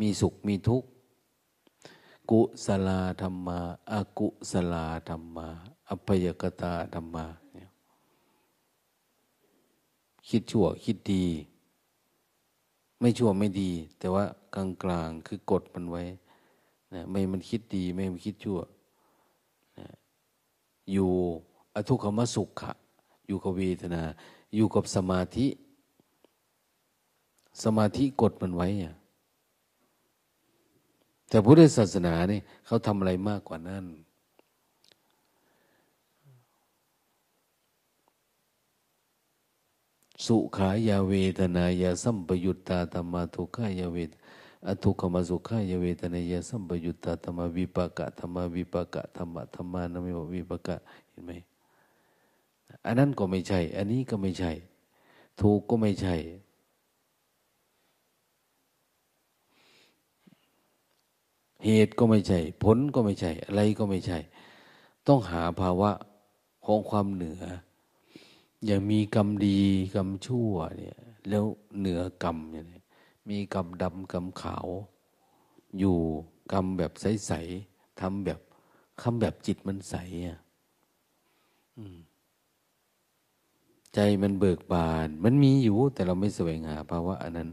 มีสุขมีทุกข์กุศลธรรมาอากุศลธรรมาอัพยกตาธรรมาคิดชั่วคิดดี ไม่ชั่วไม่ดี แต่ว่ากลางกลางคือกดมันไว้นะไม่มันคิดดีไม่มันคิดชั่วนะอยู่อทุกขมสุขะอยู่กับเวทนา อยู่กับสมาธิ สมาธิกดมันไว้อะแต่พุทธศาสนาเนี่ยเขาทำอะไรมากกว่านั้น สุขายาเวทนายาสัมปยุตตาธรรมาทุขายาเวทอทุกขมสุขายาเวทนายาสัมปยุตตาธรรมาวิปากะธรรมาวิปากะธรรมะธรรมานะไม่บวิปากะเห็นไหมอันนั้นก็ไม่ใช่ อันนี้ก็ไม่ใช่ ถูกก็ไม่ใช่ เหตุก็ไม่ใช่ ผลก็ไม่ใช่ อะไรก็ไม่ใช่ ต้องหาภาวะของความเหนือ อย่างมีกรรมดีกรรมชั่วเนี่ยแล้วเหนือกรรมอย่างนี้มีกรรมดำกรรมขาว อยู่กรรมแบบใสๆทำแบบคำแบบจิตมันใสอะใจมันเบิกบาน มันมีอยู่ แต่เราไม่แสวงหาภาวะอันนั้น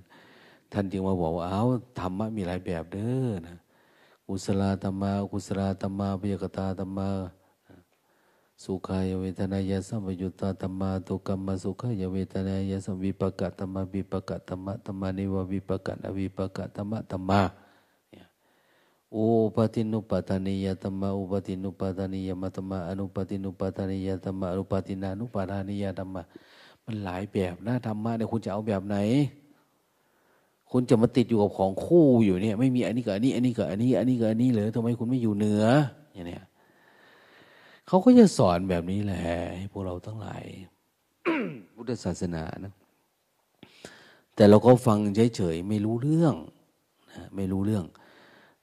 ท่านจึงมาบอกว่าเอาธรรมะมีหลายแบบเด้อนะกุศลธรรมากุศลธรรมาปยกตาธรรมา สุขายเวทนายสัมยุตตาธรรมาตุกรรมสุขายเวทนายสัมวิปกะธรรมวิปกะธรรมะธรรมานิววิปกะนวิปกะธรรมะธรรมาอุปตินุปทานิยธรรมะอุปตินุปทานิยมัตมะอนุปตินุปทานิยธรรมะอนุปตินานุปทานิยธรรมะมันหลายแบบนะธรรมะเนี่ยคุณจะเอาแบบไหน คุณจะมาติดอยู่กับของคู่อยู่เนี่ย ไม่มีอันนี้กับอันนี้ อันนี้กับอันนี้ อันนี้กับอันนี้เลยทำไมคุณไม่อยู่เหนืออย่างเนี้ย เขาก็จะสอนแบบนี้แหละให้พวกเราทั้งหลายพุทธศาสนานะแต่เราก็ฟังเฉยๆไม่รู้เรื่องนะไม่รู้เรื่อง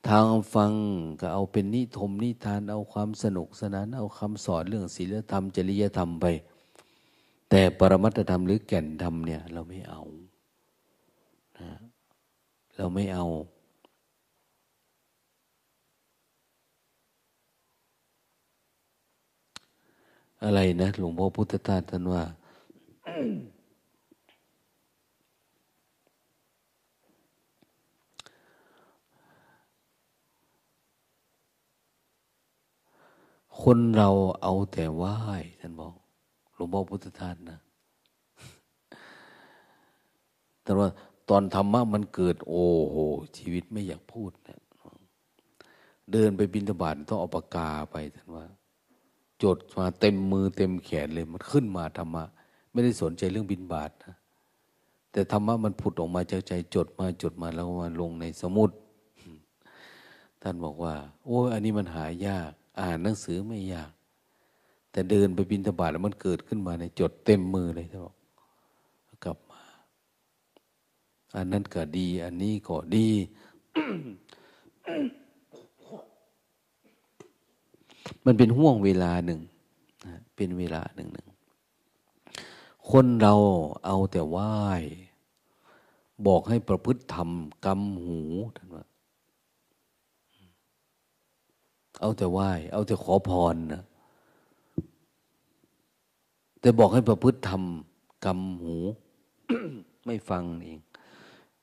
ทางฟังก็เอาเป็นนิทมนิทานเอาความสนุกสนาน เอาคำสอนเรื่องศีลธรรมจริยธรรมไป แต่ปรมัตธรรมหรือแก่นธรรมเนี่ย เราไม่เอานะเราไม่เอา อะไรนะหลวงพ่อพุทธทาสท่านว่า คนเราเอาแต่ไหว้ท่านบอก หลวงพ่อพุทธทาสนะแต่ว่าตอนธรรมะมันเกิด โอ้โห ชีวิตไม่อยากพูดนะเดินไปบินตบาทต้องเอาปากกาไปท่านว่า จดมาเต็มมือเต็มแขนเลยมันขึ้นมาธรรมะ ไม่ได้สนใจเรื่องบินบาทนะแต่ธรรมะมันผุดออกมาจากใจจดมาจดมาแล้วมาลงในสมุดท่านบอกว่า โอ้อันนี้มันหายาก อ่านหนังสือไม่ยาก แต่เดินไปบินทบาทแล้วมันเกิดขึ้นมาในจดเต็มมือเลยท่านบอกกลับมา อันนั้นก็ดี อันนี้ก็ดี มันเป็นห่วงเวลาหนึ่งเป็นเวลาหนึ่งหนึ่งคนเราเอาแต่ไหว้บอกให้ประพฤติธรรมกำหูท่านว่าเอาแต่ไหว้เอาแต่ขอพรนะแต่บอกให้ประพฤติธรรมกำหู ไม่ฟังเอง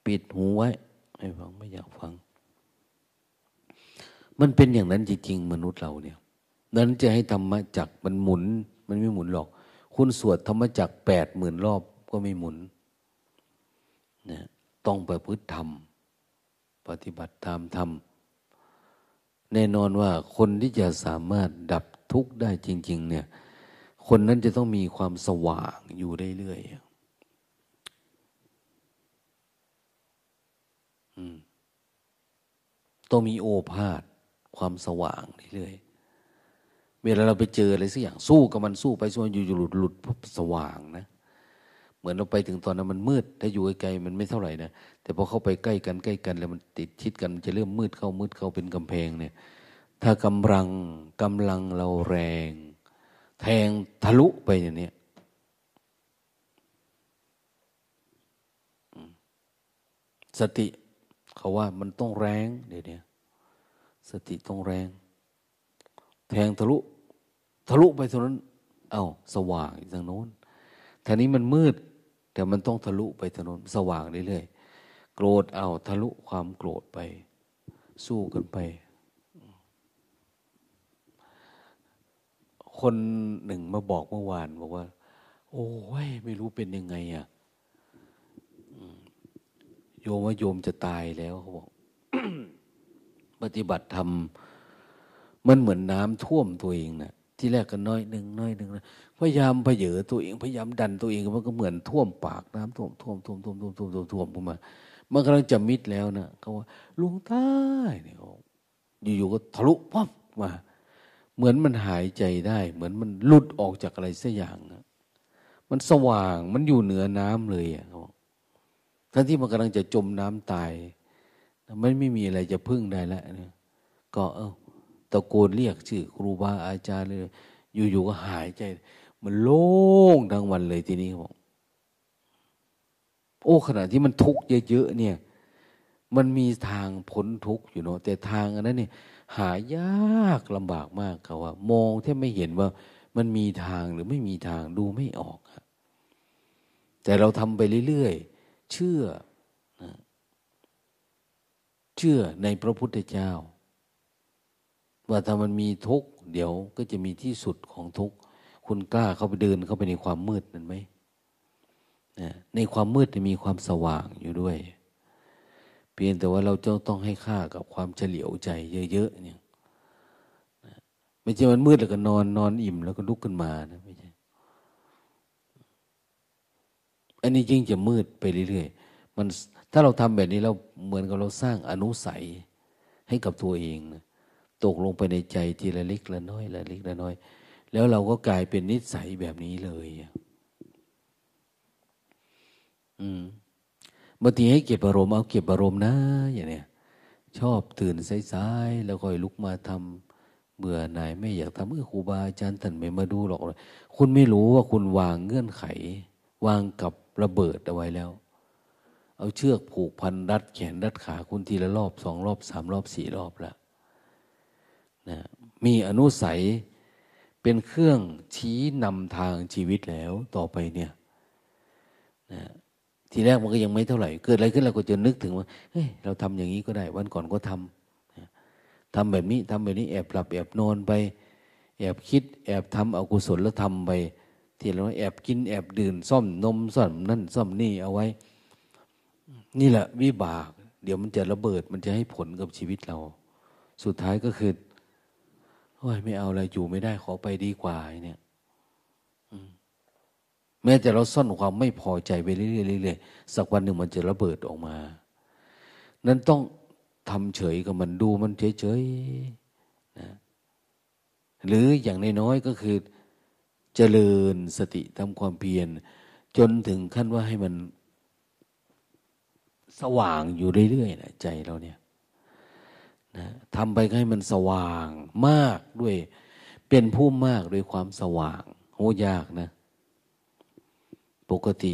ปิดหูไว้ ไม่ฟังไม่อยากฟัง มันเป็นอย่างนั้นจริงๆ มนุษย์เราเนี่ย นั้นจะให้ธรรมจักมันหมุน มันไม่หมุนหรอก คุณสวดธรรมจักแปดหมื่นรอบก็ไม่หมุนนะต้องประพฤติธรรม ปฏิบัติตามธรรม แน่นอนว่าคนที่จะสามารถดับทุกข์ได้จริง ๆ เนี่ย คนนั้นจะต้องมีความสว่างอยู่เรื่อยๆต้องมีโอภาษความสว่างเรื่อย เวลาเราไปเจออะไรสักอย่างสู้กับมันสู้ไปสู้อยู่อยู่หลุดหลุดสว่างนะ เหมือนเราไปถึงตอนนั้นมันมืด ถ้าอยู่ไกลๆมันไม่เท่าไหร่นะแต่พอเข้าไปใกล้กันใกล้กัน แล้วมันติดชิดกันมันจะเริ่มมืดเข้ามืดเข้าเป็นกำแพงเนี่ย ถ้ากำลังกำลังเราแรง แทงทะลุไปอย่างนี้สติเขาว่ามันต้องแรงเดี๋ยวนี้สติต้องแรง แทงทะลุ ทะลุไปตรงนั้น เอา้าสว่างอีกทางโน้นทางนี้มันมืด แต่มันต้องทะลุไปทางโน้นสว่างเรื่อยๆโกรธเอาทะลุความโกรธไป สู้กันไป คนหนึ่งมาบอกเมื่อวานบอกว่า โอ้ยไม่รู้เป็นยังไงอะ่ะโยมว่าโยมจะตายแล้วเขาบอกปฏิบัติธรรมมันเหมือนน้ำท่วมตัวเองนะ ที่แรกก็น้อยหนึ่งน้อยหนึ่งนะพยายามพเยอตัวเองพยายามดันตัวเองมันก็เหมือนท่วมปากน้ำท่วมท่วมท่วมท่วมท่วมท่วมท่วมท่วมขึ้นมามันกำลังจะมิดแล้วนะเขาว่าลุงใต้เนี่ยอยู่ๆก็ทะลุปั๊บมา เหมือนมันหายใจได้ เหมือนมันหลุดออกจากอะไรสักอย่างนะมันสว่างมันอยู่เหนือน้ำเลยอะเขาทั้งที่มันกำลังจะจมน้ำตายมันไม่มีอะไรจะพึ่งได้แล้วเนี่ยก็เออ ตะโกนเรียกชื่อครูบาอาจารย์เลยอยู่ๆก็หายใจ มันโล่งทั้งวันเลยทีนี้บอกโอ้ขณะที่มันทุกข์เยอะๆเนี่ย มันมีทางพ้นทุกข์อยู่เนาะแต่ทางอันนั้นเนี่ย หายากลำบากมากเขาว่ามองแทบไม่เห็นว่ามันมีทางหรือไม่มีทางดูไม่ออกแต่เราทำไปเรื่อยๆเชื่อเชื่อในพระพุทธเจ้า ว่าถ้ามันมีทุกข์เดี๋ยวก็จะมีที่สุดของทุกข์คุณกล้าเข้าไปเดินเข้าไปในความมืดนั้นไหมในความมืดจะมีความสว่างอยู่ด้วย เพียงแต่ว่าเราจะต้องให้ค่ากับความเฉลียวใจเยอะๆเนี่ยไม่ใช่มันมืดแล้วก็นอนนอนอิ่มแล้วก็ลุกขึ้นมานะไม่ใช่อันนี้ยิ่งจะมืดไปเรื่อยๆมันถ้าเราทำแบบนี้เราเหมือนกับเราสร้างอนุสัยให้กับตัวเองนะ ตกลงไปในใจทีละเล็กละน้อยละเล็กละน้อย แล้วเราก็กลายเป็นนิสัยแบบนี้เลยอืมบางทีให้เก็บอารมณ์เอาเก็บอารมณ์นะ อย่างเนี้ยชอบตื่นสายๆแล้วค่อยลุกมาทำเบื่อหน่ายไม่อยากทำเมื่อครูบาอาจารย์ท่านไม่มาดูหรอก คุณไม่รู้ว่าคุณวางเงื่อนไข วางกับระเบิดเอาไว้แล้ว เอาเชือกผูกพันรัดแขนรัดขาคุณทีละรอบสองรอบสามรอบสี่รอบแล้ว นะมีอนุสัยเป็นเครื่องชี้นำทางชีวิตแล้วต่อไปเนี่ยนะทีแรกมันก็ยังไม่เท่าไหร่ เกิดอะไรขึ้นเราก็จะนึกถึงว่าเฮ้ยเราทำอย่างนี้ก็ได้ วันก่อนก็ทำทำแบบนี้ทำแบบนี้แอบหลับแอบนอนไป แอบคิด แอบทำอกุศลแล้วทำไป ที่เราแอบกินแอบดื่มซ่อมนมซ่อมนั่นซ่อมนี่เอาไว้ นี่แหละวิบาก เดี๋ยวมันจะระเบิดมันจะให้ผลกับชีวิตเรา สุดท้ายก็คือ โอ้ยไม่เอาอะไรอยู่ไม่ได้ขอไปดีกว่าเนี่ยแม้แต่เราซ่อนความไม่พอใจไปเรื่อยๆสักวันหนึ่งมันจะระเบิดออกมา นั้นต้องทำเฉยกับมันดูมันเฉยๆนะหรืออย่างน้อยๆก็คือ เจริญสติทำความเพียร จนถึงขั้นว่าให้มันสว่างอยู่เรื่อยๆนะใจเราเนี่ย นะทำไปให้มันสว่างมากด้วย เป็นผู้มากด้วยความสว่างโหยากนะ ปกติ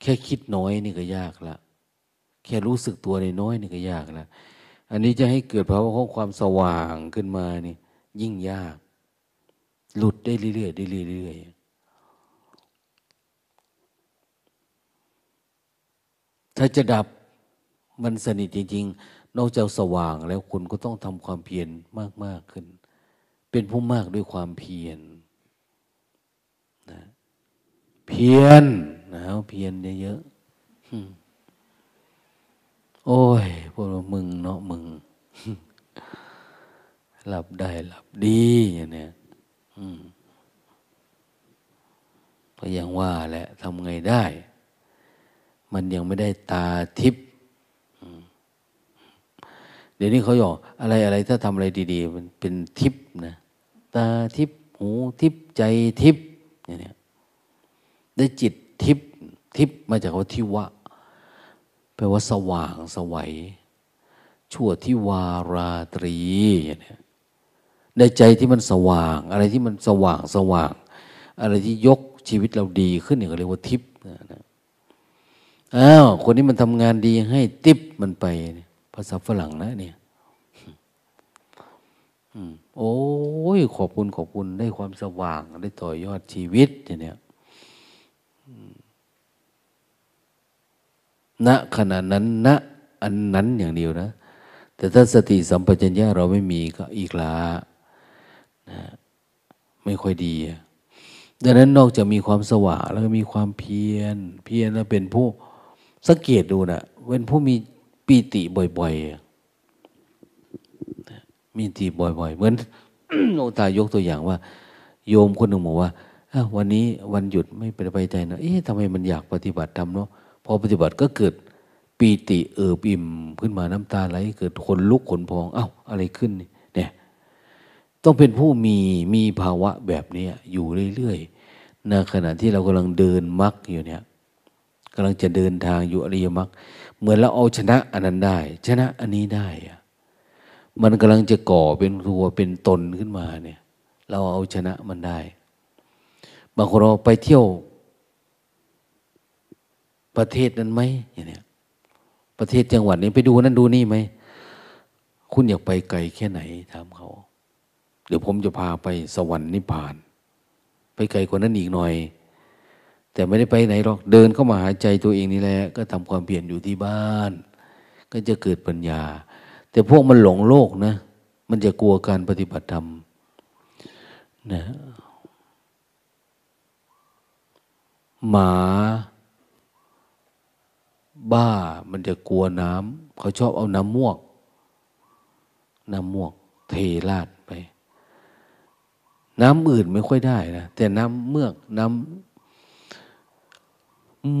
แค่คิดน้อยนี่ก็ยากละแค่รู้สึกตัวในน้อยนี่ก็ยากละอันนี้จะให้เกิดภาวะของความสว่างขึ้นมานี่ ยิ่งยาก หลุดได้เรื่อยๆได้เรื่อยๆถ้าจะดับ มันสนิทจริง ๆ นอกจากสว่างแล้วคุณก็ต้องทำความเพียรมาก ๆ ขึ้น เป็นผู้มากด้วยความเพียรนะเพียรนะเพียรเยอะๆโอ้ยพวกมึงเนาะมึง หลับได้หลับดีอย่างเนี้ยก็ยังว่าแหละทำไงได้ มันยังไม่ได้ตาทิพย์ เดี๋ยวนี้เขาบอกอะไรอะไรถ้าทำอะไรดีๆ มันเป็นทิพนะ ตาทิพหูทิพใจทิพอย์เนี่ยได้จิตทิพทิพมาจากว่าทิวะแปลว่าสว่างสวัย ชั่วที่วาราตรีอย่างนี้ได้ใจที่มันสว่าง อะไรที่มันสว่างสว่าง อะไรที่ยกชีวิตเราดีขึ้นเนี่ยเรียกว่าทิพย์นะอ้าวคนนี้มันทำงานดีให้ทิพมันไปเนี่ยาษาฝรั่งนะเนี่ยโอ้ยขอบคุณขอบคุณได้ความสว่าง ได้ต่อยอดชีวิตเนี่ยณขณะนั้นณอันนั้นอย่างเดียวนะ แต่ถ้าสติสัมปชัญญะเราไม่มีก็อีกละนะไม่ค่อยดีดังนั้นนอกจากมีความสว่างแล้วก็มีความเพียร เพียรแล้วเป็นผู้สังเกตดูนะเป็นผู้มี ปีติบ่อยๆมีตีบ่อยๆ เหมือนโอตายกตัวอย่างว่า โยมคนหนึ่งบอกว่าวันนี้วันหยุดไม่ไปไปใจนะเอ๊ะทำไมมันอยากปฏิบัติธรรมเนาะพอปฏิบัติก็เกิดปีติเอิบอิ่มขึ้นมาน้ำตาไหลเกิดขนลุกขนพองเอา้าอะไรขึ้นเนี่ยต้องเป็นผู้มีมีภาวะแบบนี้อยู่เรื่อยๆในขณะที่เรากำลังเดินมรรคอยู่เนี่ย กำลังจะเดินทางอยู่อริยมรรคเหมือนเราเอาชนะอันนั้นได้ ชนะอันนี้ได้มันกำลังจะก่อเป็นตัวเป็นตนขึ้นมาเนี่ย เราเอาชนะมันได้ บางคนเราไปเที่ยว ประเทศนั้นไหมอย่างเนี้ยประเทศจังหวัดนี้ไปดูนั่นดูนี่ไหมคุณอยากไปไกลแค่ไหนถามเขา เดี๋ยวผมจะพาไปสวรรค์นิพพาน ไปไกลกว่านั้นอีกหน่อย แต่ไม่ได้ไปไหนหรอกเดินเข้ามาหาใจตัวเองนี่แหละก็ทำความเปลี่ยนอยู่ที่บ้าน ก็จะเกิดปัญญา แต่พวกมันหลงโลกนะ มันจะกลัวการปฏิบัติธรรมนะหมาบ้ามันจะกลัวน้ำเขาชอบเอาน้ำมวก น้ำมวก เทราดไป น้ำอื่นไม่ค่อยได้นะแต่น้ำเมือกน้ำ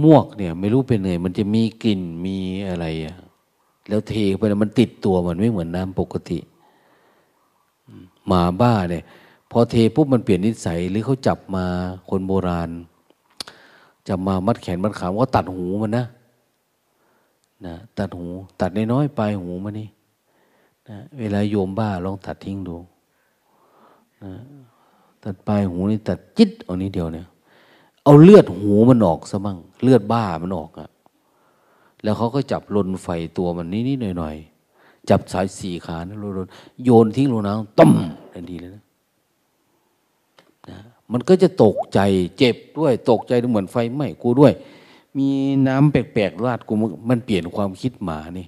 มวกเนี่ย ไม่รู้เป็นไงมันจะมีกลิ่นมีอะไรอะแล้วเทไปแล้วมันติดตัวมันไม่เหมือนน้ำปกติหมาบ้าเนี่ยพอเทปุ๊บมันเปลี่ยนนิสัย หรือเขาจับมาคนโบราณจับมามัดแขนมัดขาก็ตัดหูมันนะนะตัดหู ตัดน้อยๆปลายหูมันนี่นะเวลาโยมบ้าลองตัดทิ้งดูนะตัดปลายหูนี่ตัดจิตเอานี้เดียวเนี่ย เอาเลือดหูมันออกซะบ้าง เลือดบ้ามันออกอะแล้วเขาก็จับลนไฟตัวมันนิดๆหน่อยๆจับสายสี่ขานะโนโยนทิ้งลงน้ำต้มทันทีเลยนะนะมันก็จะตกใจเจ็บด้วย ตกใจเหมือนไฟไหม้กูด้วย มีน้ำแปลกๆราดกูมันเปลี่ยนความคิดหมานี่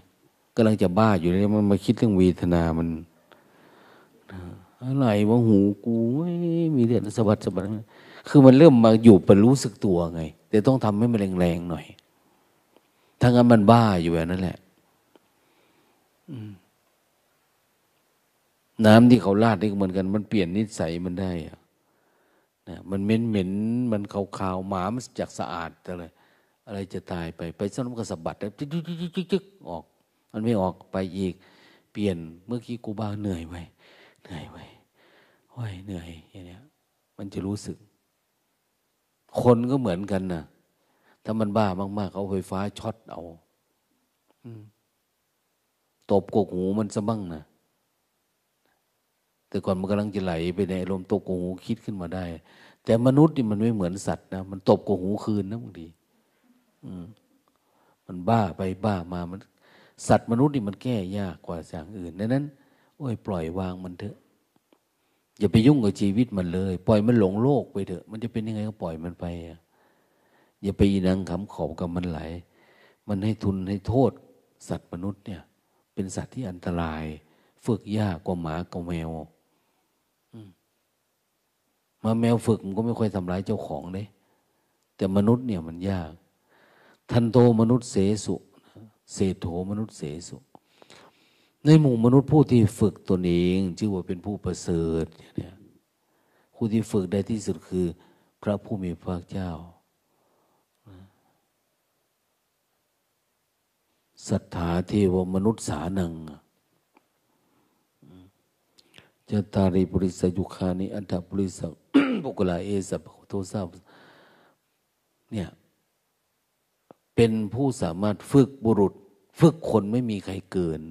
กำลังจะบ้าอยู่เลยมันมาคิดเรื่องเวทนามันอะไรวะหูกูมีเลือดสะบัดสะบัดคือมันเริ่มมาอยู่เป็นรู้สึกตัวไง แต่ต้องทำให้มันแรงๆหน่อย ถ้างั้นมันบ้าอยู่แบบนั้นแหละน้ำที่เขาลาดนี่เหมือนกัน มันเปลี่ยนนิสัยมันได้อะนะมันเหม็นเหม็นมันขาวๆหมามันจากสะอาดแต่เลยอะไรจะตายไป ไปสน้ำกระสบัดแล้วจึ๊กๆออก มันไม่ออกไปอีก เปลี่ยนเมื่อกี้กูบ้าเหนื่อยไว้เหนื่อยไว้โอ้ยเหนื่อยอย่างเนี้ย มันจะรู้สึก คนก็เหมือนกันนะถ้ามันบ้ามาก ๆ เอาไฟฟ้าช็อตเอาตบกกหูมันซะบ้างนะแต่ก่อนมันกำลังจะไหลไปในอารมณ์ตบกกหูคิดขึ้นมาได้ แต่มนุษย์นี่มันไม่เหมือนสัตว์นะมันตบกกหูคืนนะบางทีมันบ้าไปบ้ามามัน สัตว์มนุษย์นี่มันแก้ยากกว่าอย่างอื่นดังนั้น โอ้ย ปล่อยวางมันเถอะ อย่าไปยุ่งกับชีวิตมันเลย ปล่อยมันหลงโลกไปเถอะ มันจะเป็นยังไงก็ปล่อยมันไปอย่าไปนังคำขอบกับมันไหล มันให้ทุนให้โทษ สัตว์มนุษย์เนี่ย เป็นสัตว์ที่อันตราย ฝึกยากกว่าหมากับแมวมาแมวฝึกมันก็ไม่ค่อยทำร้ายเจ้าของเลยแต่มนุษย์เนี่ยมันยาก ทันโตมนุษย์เสสุ เศโธมนุษย์เสสุ ในหมู่มนุษย์ผู้ที่ฝึกตนเองชื่อว่าเป็นผู้ประเสริฐเนี่ยผู้ที่ฝึกได้ที่สุดคือ พระผู้มีพระเจ้าสัทธาเทวมนุษย์สานังจตาริปุริสยุคานิอันตปุริสบุกลาเอสะโทสาเนี่ยเป็นผู้สามารถฝึกบุรุษ ฝึกคนไม่มีใครเกิน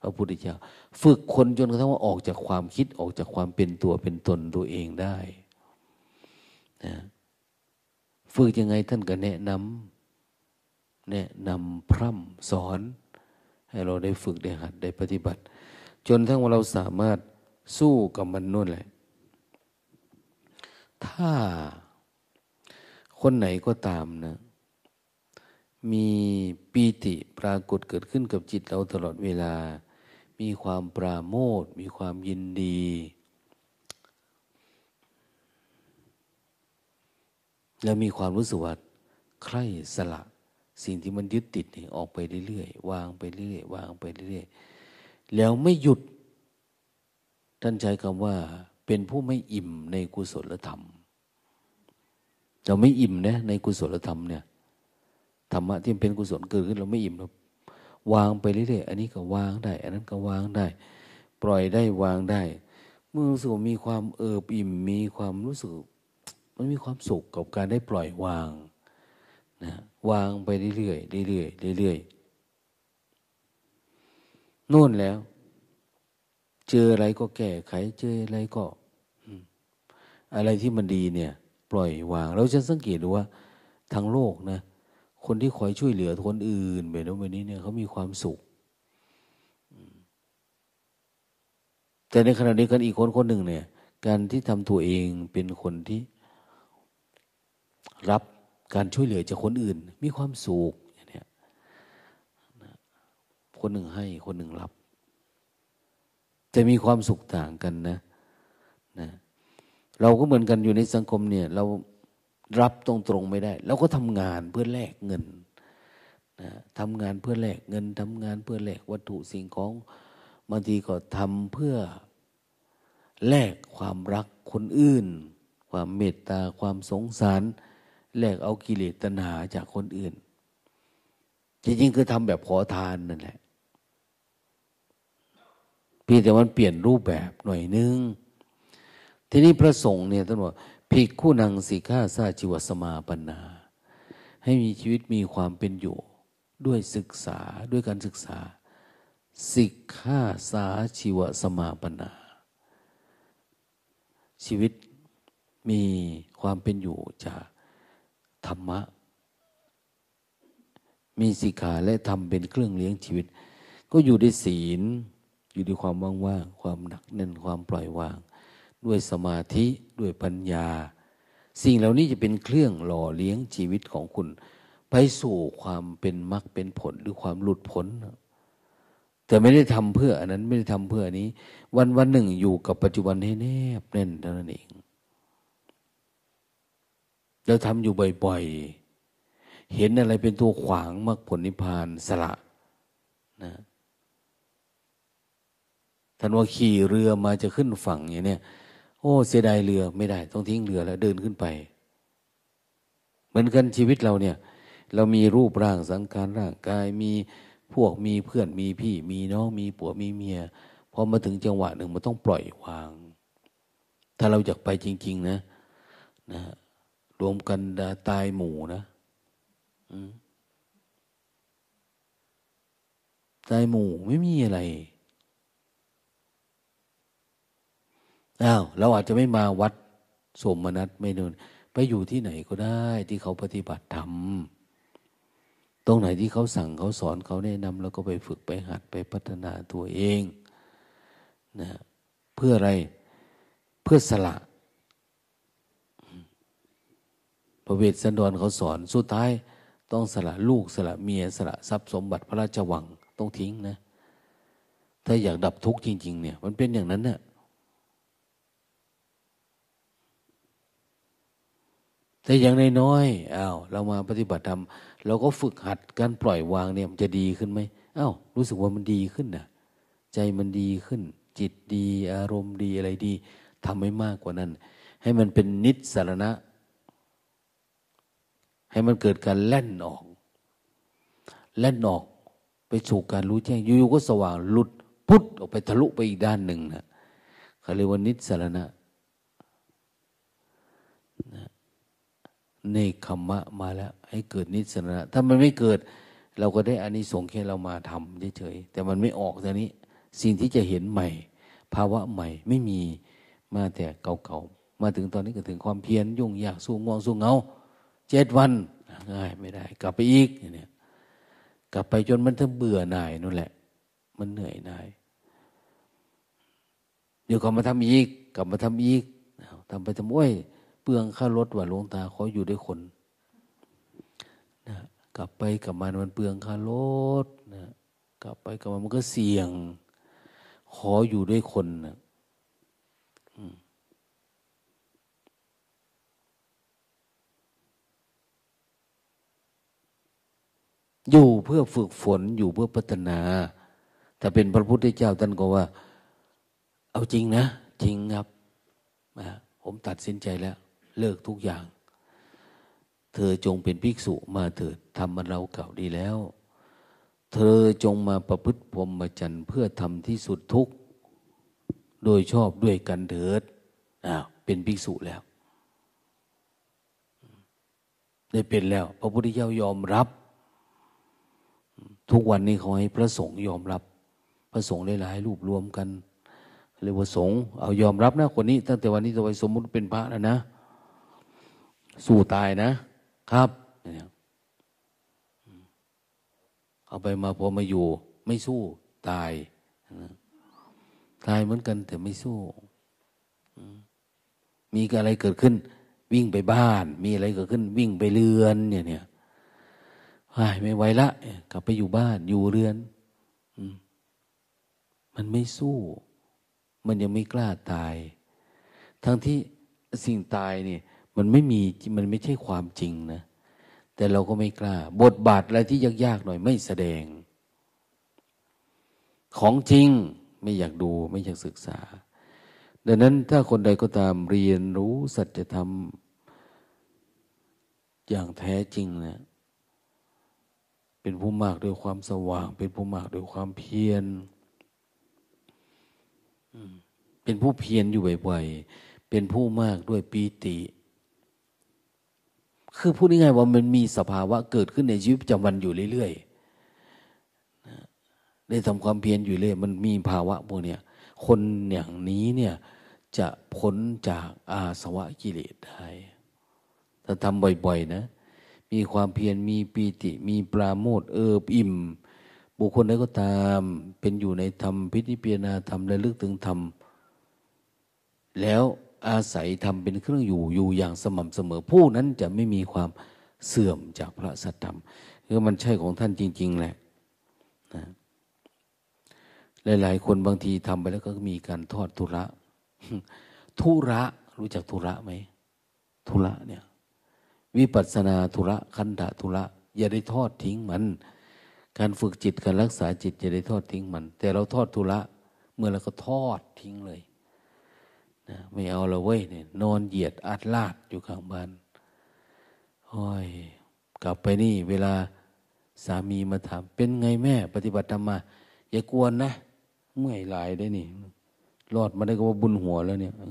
พระพุทธเจ้า ฝึกคนจนกระทั่งว่าออกจากความคิดออกจากความเป็นตัวเป็นตนตัวเองได้นะฝึกยังไงท่านก็แนะนำแนะนำพร่ำสอน ให้เราได้ฝึกได้หัดได้ปฏิบัติ จนทั้งว่าเราสามารถสู้กับมันนู่นแหละ ถ้าคนไหนก็ตามนะ มีปีติปรากฏเกิดขึ้นกับจิตเราตลอดเวลา มีความปราโมทมีความยินดี แล้วมีความรู้สึกว่าใคร่สละ สิ่งที่มันยึดติดนี่ออกไปเรื่อยๆวางไปเรื่อยๆวางไปเรื่อยๆแล้วไม่หยุด ท่านใช้คำว่า เป็นผู้ไม่อิ่มในกุศลธรรมเราไม่อิ่มนะในกุศลธรรมเนี่ยธรรมะที่เป็นกุศลเกิดขึ้นเราไม่อิ่มเรา วางไปเรื่อยๆอันนี้ก็วางได้ อันนั้นก็วางได้ ปล่อยได้วางได้เมื่อรู้สึกมีความเอิบอิ่มมีความรู้สึก มันมีความสุขกับการได้ปล่อยวางนะวางไปเรื่อยๆเรื่อยๆเรื่อยๆนู่นแล้ว เจออะไรก็แก้ไข เจออะไรก็อะไรที่มันดีเนี่ย ปล่อยวาง เราจะสังเกตดูว่าทางโลกนะ คนที่คอยช่วยเหลือคนอื่นแบบนั้นแบบนี้เนี่ยเขามีความสุข แต่ในขณะนี้กันอีกคนคนหนึ่งเนี่ย การที่ทำตัวเองเป็นคนที่รับการช่วยเหลือจากคนอื่น มีความสุขอย่างนี้คนหนึ่งให้คนหนึ่งรับ จะมีความสุขต่างกันนะนะ เราก็เหมือนกันอยู่ในสังคมเนี่ย เรา รับตรงๆไม่ได้เราก็ทำงานเพื่อแลกเงินนะทำงานเพื่อแลกเงินทำงานเพื่อแลกวัตถุสิ่งของบางทีก็ทำเพื่อแลกความรักคนอื่น ความเมตตาความสงสาร แลกเอากิเลสตัณหาจากคนอื่น จริงๆคือทำแบบขอทานนั่นแหละเพียงแต่มันเปลี่ยนรูปแบบหน่อยนึง ทีนี้พระสงฆ์เนี่ยท่านบอก ภิกขุนังสิกขาสาจิวสมาปนา ให้มีชีวิตมีความเป็นอยู่ ด้วยศึกษาด้วยการศึกษาสิกขาสาชีวสมาปนา ชีวิตมีความเป็นอยู่จากธรรมะ มีสิกขาและทำเป็นเครื่องเลี้ยงชีวิต ก็อยู่ในศีล อยู่ในความว่างๆ ความหนักแน่นความปล่อยวาง ด้วยสมาธิด้วยปัญญา สิ่งเหล่านี้จะเป็นเครื่องหล่อเลี้ยงชีวิตของคุณ ไปสู่ความเป็นมรรคเป็นผลหรือความหลุดพ้นแต่ไม่ได้ทำเพื่ออันนั้นไม่ได้ทำเพื่อนี้ วันวันหนึ่งอยู่กับปัจจุบันให้แนบแน่นเท่านั้นเองเราทำอยู่บ่อยๆ เห็นอะไรเป็นตัวขวางมรรคผลนิพพานสละนะท่านว่าขี่เรือมาจะขึ้นฝั่งอย่างเนี้ย โอ้เสียดายเรือไม่ได้ ต้องทิ้งเรือแล้วเดินขึ้นไป เหมือนกันชีวิตเราเนี่ย เรามีรูปร่างสังขารร่างกายมีพวกมีเพื่อนมีพี่ มีน้องมีผัวมีเมียพอมาถึงจังหวะหนึ่งมันต้องปล่อยวาง ถ้าเราอยากไปจริง ๆ นะนะรวมกันตายหมู่นะตายหมู่ไม่มีอะไร อ้าวเราอาจจะไม่มาวัดสมนัตไม่นนไปอยู่ที่ไหนก็ได้ที่เขาปฏิบัติธรรมตรงไหนที่เขาสั่งเขาสอนเขาแนะนำแล้วก็ไปฝึกไปหัดไปพัฒนาตัวเองนะเพื่ออะไรเพื่อสละพระเวสสันดรเขาสอนสุดท้ายต้องสละลูกสละเมียสละทรัพย์สมบัติพระราชวังต้องทิ้งนะ ถ้าอยากดับทุกข์จริง ๆ เนี่ย มันเป็นอย่างนั้นเนะ่ย แต่อย่างน้อยๆอ้าวเรามาปฏิบัติธรรมเราก็ฝึกหัดการปล่อยวางเนี่ยมันจะดีขึ้นไหมอ้าวรู้สึกว่ามันดีขึ้นนะใจมันดีขึ้น จิตดีอารมณ์ดีอะไรดีทำให้มากกว่านั้น ให้มันเป็นนิสารณะ ให้มันเกิดการแล่นออก แล่นออกไปสู่การรู้แจ้งอยู่ๆก็สว่างหลุดพุทธออกไปทะลุไปอีกด้านหนึ่งนะเขาเรียกว่านิสารณะนะ เนคขมะมาแล้ว ให้เกิดนิสระถ้ามันไม่เกิด เราก็ได้อานิสงส์แค่เรามาทำเฉยๆแต่มันไม่ออกตอนนี้ สิ่งที่จะเห็นใหม่ ภาวะใหม่ไม่มีมาแต่เก่าๆมาถึงตอนนี้ก็ถึงความเพียรยุ่งยากสู้ง่วงสู้เงาเจ็ดวันง่ายไม่ได้ กลับไปอีกเนี่ยกลับไปจนมันถึงเบื่อหน่ายนั่นแหละ มันเหนื่อยหน่ายเดี๋ยวกลับมาทำอีก กลับมาทำอีกทำไปทำโอ้ย เปลืองค่ารถว่าลวงตาขออยู่ด้วยคนนะกลับไปกลับมามันเปลืองค่ารถนะกลับไปกลับมามันก็เสี่ยง ขออยู่ด้วยคนนะอยู่เพื่อฝึกฝนอยู่เพื่อพัฒนา ถ้าเป็นพระพุทธเจ้าท่านก็ว่า เอาจริงนะ จริงครับผมตัดสินใจแล้ว เลิกทุกอย่าง เธอจงเป็นภิกษุมาเถิดทำมันเราเก่าดีแล้ว เธอจงมาประพฤติพรหมจรรย์เพื่อทำที่สุดทุกโดยชอบด้วยกันเถิดอ้าวเป็นภิกษุแล้ว ได้เป็นแล้ว พระพุทธเจ้ายอมรับ ทุกวันนี้เขาให้พระสงฆ์ยอมรับ พระสงฆ์หลายๆรูปรวมกันเรียกว่าสงฆ์เอายอมรับนะคนนี้ ตั้งแต่วันนี้จะไปสมมุติเป็นพระแล้วนะ สู้ตายนะครับเอาไปมาพอมาอยู่ ไม่สู้ตายตายเหมือนกันแต่ไม่สู้มีอะไรเกิดขึ้น วิ่งไปบ้าน มีอะไรเกิดขึ้น วิ่งไปเรือน เนี่ยเนี่ยไม่ไหวละกลับไปอยู่บ้าน อยู่เรือนมันไม่สู้ มันยังไม่กล้าตาย ทั้งที่สิ่งตายเนี่ย มันไม่มีมันไม่ใช่ความจริงนะ แต่เราก็ไม่กล้า บทบาทอะไรที่ยากๆหน่อยไม่แสดง ของจริงไม่อยากดูไม่อยากศึกษา ดังนั้นถ้าคนใดก็ตามเรียนรู้สัจธรรมอย่างแท้จริงนะเป็นผู้มากด้วยความสว่าง เป็นผู้มากด้วยความเพียรเป็นผู้เพียรอยู่บ่อยๆเป็นผู้มากด้วยปีติ คือพูดง่ายๆว่ามันมีสภาวะเกิดขึ้นในชีวิตประจำวันอยู่เรื่อยๆได้ทำความเพียรอยู่เรื่อยมันมีภาวะพวกเนี้ยคนอย่างนี้เนี่ยจะพ้นจากอาสวะกิเลสได้ถ้าทำบ่อยๆนะ มีความเพียรมีปีติ มีปราโมทเอิบอิ่ม บุคคลใดก็ตาม เป็นอยู่ในธรรมพิธิเปียนาธรรมและลึกถึงธรรม แล้ว อาศัยทำเป็นเครื่องอยู่อยู่อย่างสม่ำเสมอ ผู้นั้นจะไม่มีความเสื่อมจากพระสัตธรรมคือมันใช่ของท่านจริง ๆ แหละนะหลาย ๆ คนบางทีทำไปแล้วก็มีการทอดทุระ ทุระรู้จักทุระไหมทุระเนี่ยวิปัสนาทุระคันธะทุระ อย่าได้ทอดทิ้งมัน การฝึกจิตการรักษาจิตอย่าได้ทอดทิ้งมัน แต่เราทอดทุระ เมื่อเราก็ทอดทิ้งเลย ไม่เอาละเว้ยเนี่ยนอนเหยียดอัดลาดอยู่ข้างบ้านโอ้ย กลับไปนี่ เวลาสามีมาถาม เป็นไงแม่ ปฏิบัติธรรมมา อย่ากวนนะ เมื่อยหลายได้นี่ รอดมาได้ก็ว่าบุญหัวแล้วเนี่ยมั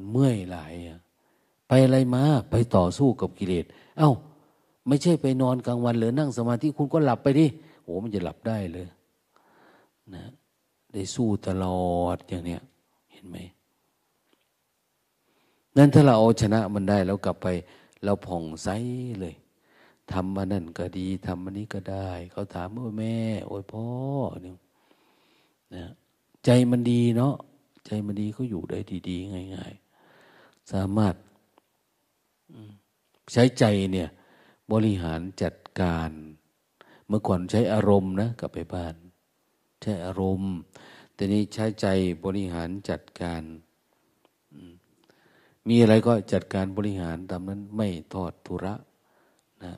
นเมื่อยหลายอะไปอะไรมา ไปต่อสู้กับกิเลส เอา้า ไม่ใช่ไปนอนกลางวันหรือนั่งสมาธิคุณก็หลับไปดิโอ้มันจะหลับได้เลย นะ ได้สู้ตลอดอย่างเนี้ย นไหมนั่นถ้าเราเอาชนะมันได้แล้วกลับไป เราผ่องใสเลยทำมานั่นก็ดีทำอันนี้ก็ได้ เขาถามว่าแม่ โอ้ยพ่อเนี่ยนะใจมันดีเนาะใจมันดีเขาอยู่ได้ดีๆง่าย ๆ สามารถใช้ใจเนี่ย บริหารจัดการ เมื่อก่อนใช้อารมณ์นะกลับไปบ้าน ใช้อารมณ์ แต่นี้ใช้ใจบริหารจัดการ มีอะไรก็จัดการบริหารตามนั้นไม่ทอดทุระนะ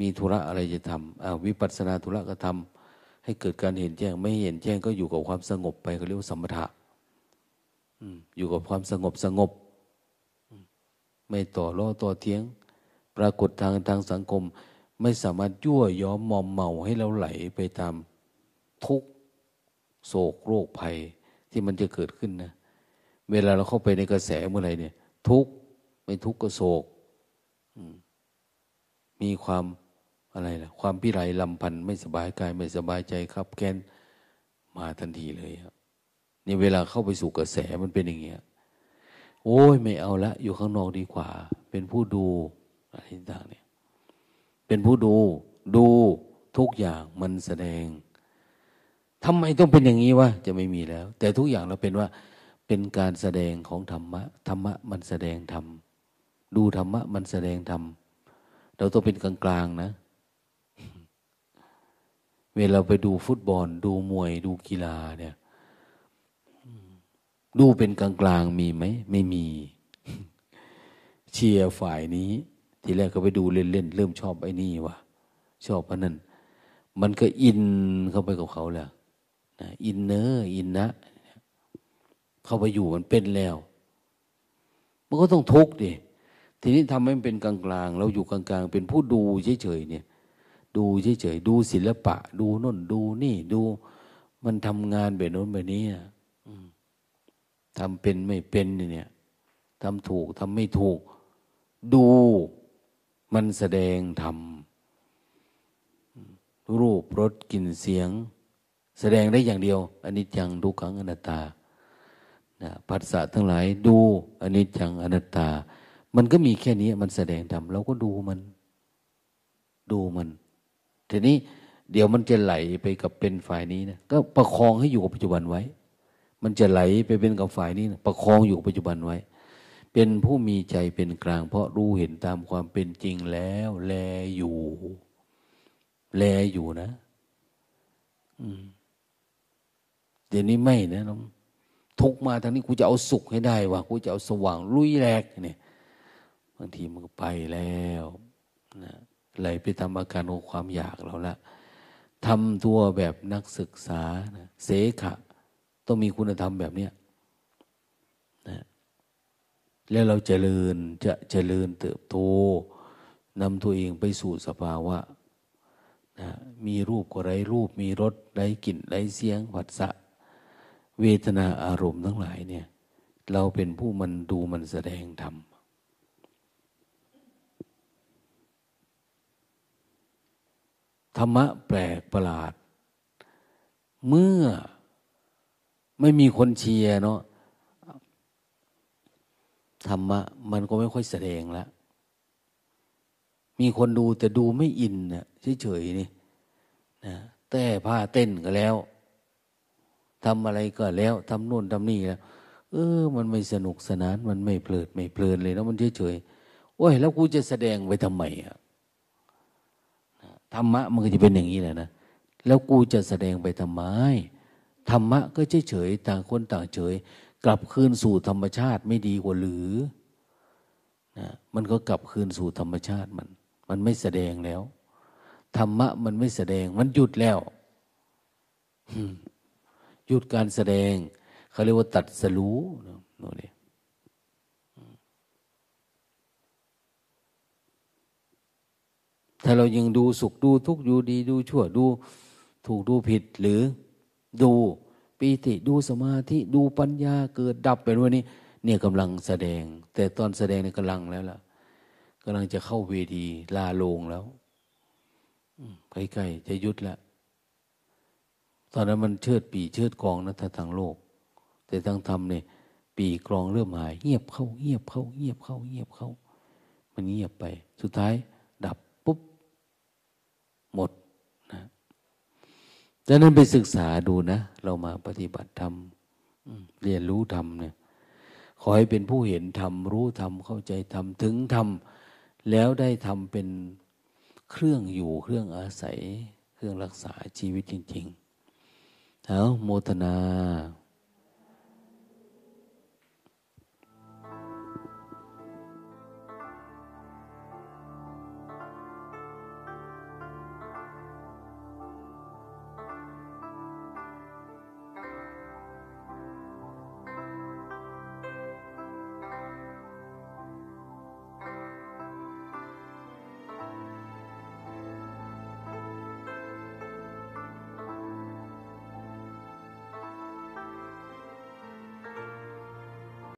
มีธุระอะไรจะทำวิปัสสนาธุระก็ทำให้เกิดการเห็นแจ้ง ไม่เห็นแจ้งก็อยู่กับความสงบไปเขาเรียกว่าสมถะอยู่กับความสงบสงบ ไม่ต่อล้อต่อเทียง ปรากฏทางทางสังคม ไม่สามารถยั่วย้อมมอมเมาให้เราไหลไปตามทุก โศกโรคภัยที่มันจะเกิดขึ้นนะ เวลาเราเข้าไปในกระแสเมื่อไรเนี่ย ทุกไม่ทุกก็โศกมีความอะไรล่ะ ความพิไรลำพันธ์ไม่สบายกายไม่สบายใจครับ แกนมาทันทีเลยครับนี่เวลาเข้าไปสู่กระแสมันเป็นอย่างเงี้ยโอ้ยไม่เอาละ อยู่ข้างนอกดีกว่า เป็นผู้ดูอะไรต่างเนี่ย เป็นผู้ดูดูทุกอย่างมันแสดง ทำไมต้องเป็นอย่างนี้วะจะไม่มีแล้ว แต่ทุกอย่างเราเป็นว่าเป็นการแสดงของธรรมะธรรมะมันแสดงธรรมดูธรรมะมันแสดงธรรมเราต้องเป็นกลางๆนะ เวลาไปดูฟุตบอล ดูมวย ดูกีฬาเนี่ย ดูเป็นกลางๆมีไหมไม่มี เชียร์ฝ่ายนี้ ทีแรกก็ไปดูเล่นๆเริ่มชอบไอ้นี่วะชอบ พอนั้นมันก็ in เข้าไปกับเขาแห ละ inner in นะ เข้าไปอยู่มันเป็นแล้ว มันก็ต้องทุกข์ดิทีนี้ทำให้มันเป็นกลางงๆ เราอยู่กลางๆ เป็นผู้ดูเฉยๆเนี่ย ดูเฉยๆ ดูศิลปะ ดูน่นดูนี่ดูมันทำงานแบบโน้นแบบนี้ทำเป็นไม่เป็นเนี่ยทำถูกทำไม่ถูก ดูมันแสดงทำรูปรสกลิ่นเสียง แสดงได้อย่างเดียวอันนี้จังดูขังอนัตตานะผัสสะทั้งหลายดูอันนี้จังอนัตตา มันก็มีแค่นี้มันแสดงธรรมเราก็ดูมัน ดูมัน ทีนี้เดี๋ยวมันจะไหลไปกับเป็นฝ่ายนี้นะก็ประคองให้อยู่กับปัจจุบันไว้ มันจะไหลไปเป็นกับฝ่ายนี้นะประคองอยู่กับปัจจุบันไว้ เป็นผู้มีใจเป็นกลาง เพราะรู้เห็นตามความเป็นจริงแล้ว แลอยู่ แลอยู่นะ อืม เดี๋ยวนี้ไม่นะน้องทุกมาทางนี้กูจะเอาสุขให้ได้วะกูจะเอาสว่างลุยแรกเนี่ยบางทีมันก็ไปแล้วนะไหลไปตามอาการของความอยากเราละทำตัวแบบนักศึกษานะเสขะ ต้องมีคุณธรรมแบบเนี้ยนะแล้วเราจเจริญจะเจริญเติบโตนำตัวเองไปสู่สภาวะนะมีรูปก็ไรรูป มีรสไรกลิ่นไรเสียงผัสสะ เวทนาอารมณ์ทั้งหลายเนี่ย เราเป็นผู้มันดูมันแสดงธรรมธรรมะแปลกประหลาด เมื่อไม่มีคนเชียร์เนาะธรรมะมันก็ไม่ค่อยแสดงแล้วมีคนดูแต่ดูไม่อินนะเฉยๆนี่นะแต่ผ้าเต้นก็แล้ว ทำอะไรก็แล้วทำนู่นทำนี่แล้วเออ มันไม่สนุกสนาน มันไม่เพลิดไม่เพลินเลยนะมันเฉยๆโอ้ย แล้วกูจะแสดงไปทำไมอะธรรมะมันก็จะเป็นอย่างนี้แหละนะแล้วกูจะแสดงไปทำไมธรรมะก็เฉยๆต่างคนต่างเฉย กลับคืนสู่ธรรมชาติไม่ดีกว่าหรือนะมันก็กลับคืนสู่ธรรมชาติมัน มันไม่แสดงแล้วธรรมะมันไม่แสดงมันหยุดแล้ว หยุดการแสดงเขาเรียกว่าตัดสรู้โน่นนี่ถ้าเรายังดูสุขดูทุกข์ดูดีดูชั่วดู ถูกดูผิดหรือดูปีติดูสมาธิดูปัญญาเกิดดับไปด้วยนี่เนี่ยกำลังแสดง แต่ตอนแสดงในกำลังแล้วล่ะกำลังจะเข้าเวทีลาลงแล้วใกล้ๆจะยุดละ ตอนนั้นมันเชิดปีเชิดกองนะถ้าทางโลก แต่ทางธรรมเนี่ยปีกรองเริ่มหายเงียบเข้าเงียบเข้าเงียบเข้าเงียบเข้า มันเงียบไป สุดท้าย ดับปุ๊บ หมดนะดังนั้นไปศึกษาดูนะ เรามาปฏิบัติธรรมเรียนรู้ธรรมเนี่ยขอให้เป็นผู้เห็นธรรม รู้ธรรม เข้าใจธรรม ถึงธรรม แล้วได้ทำเป็นเครื่องอยู่เครื่องอาศัย เครื่องรักษาชีวิตจริง ๆ เอาโมทนา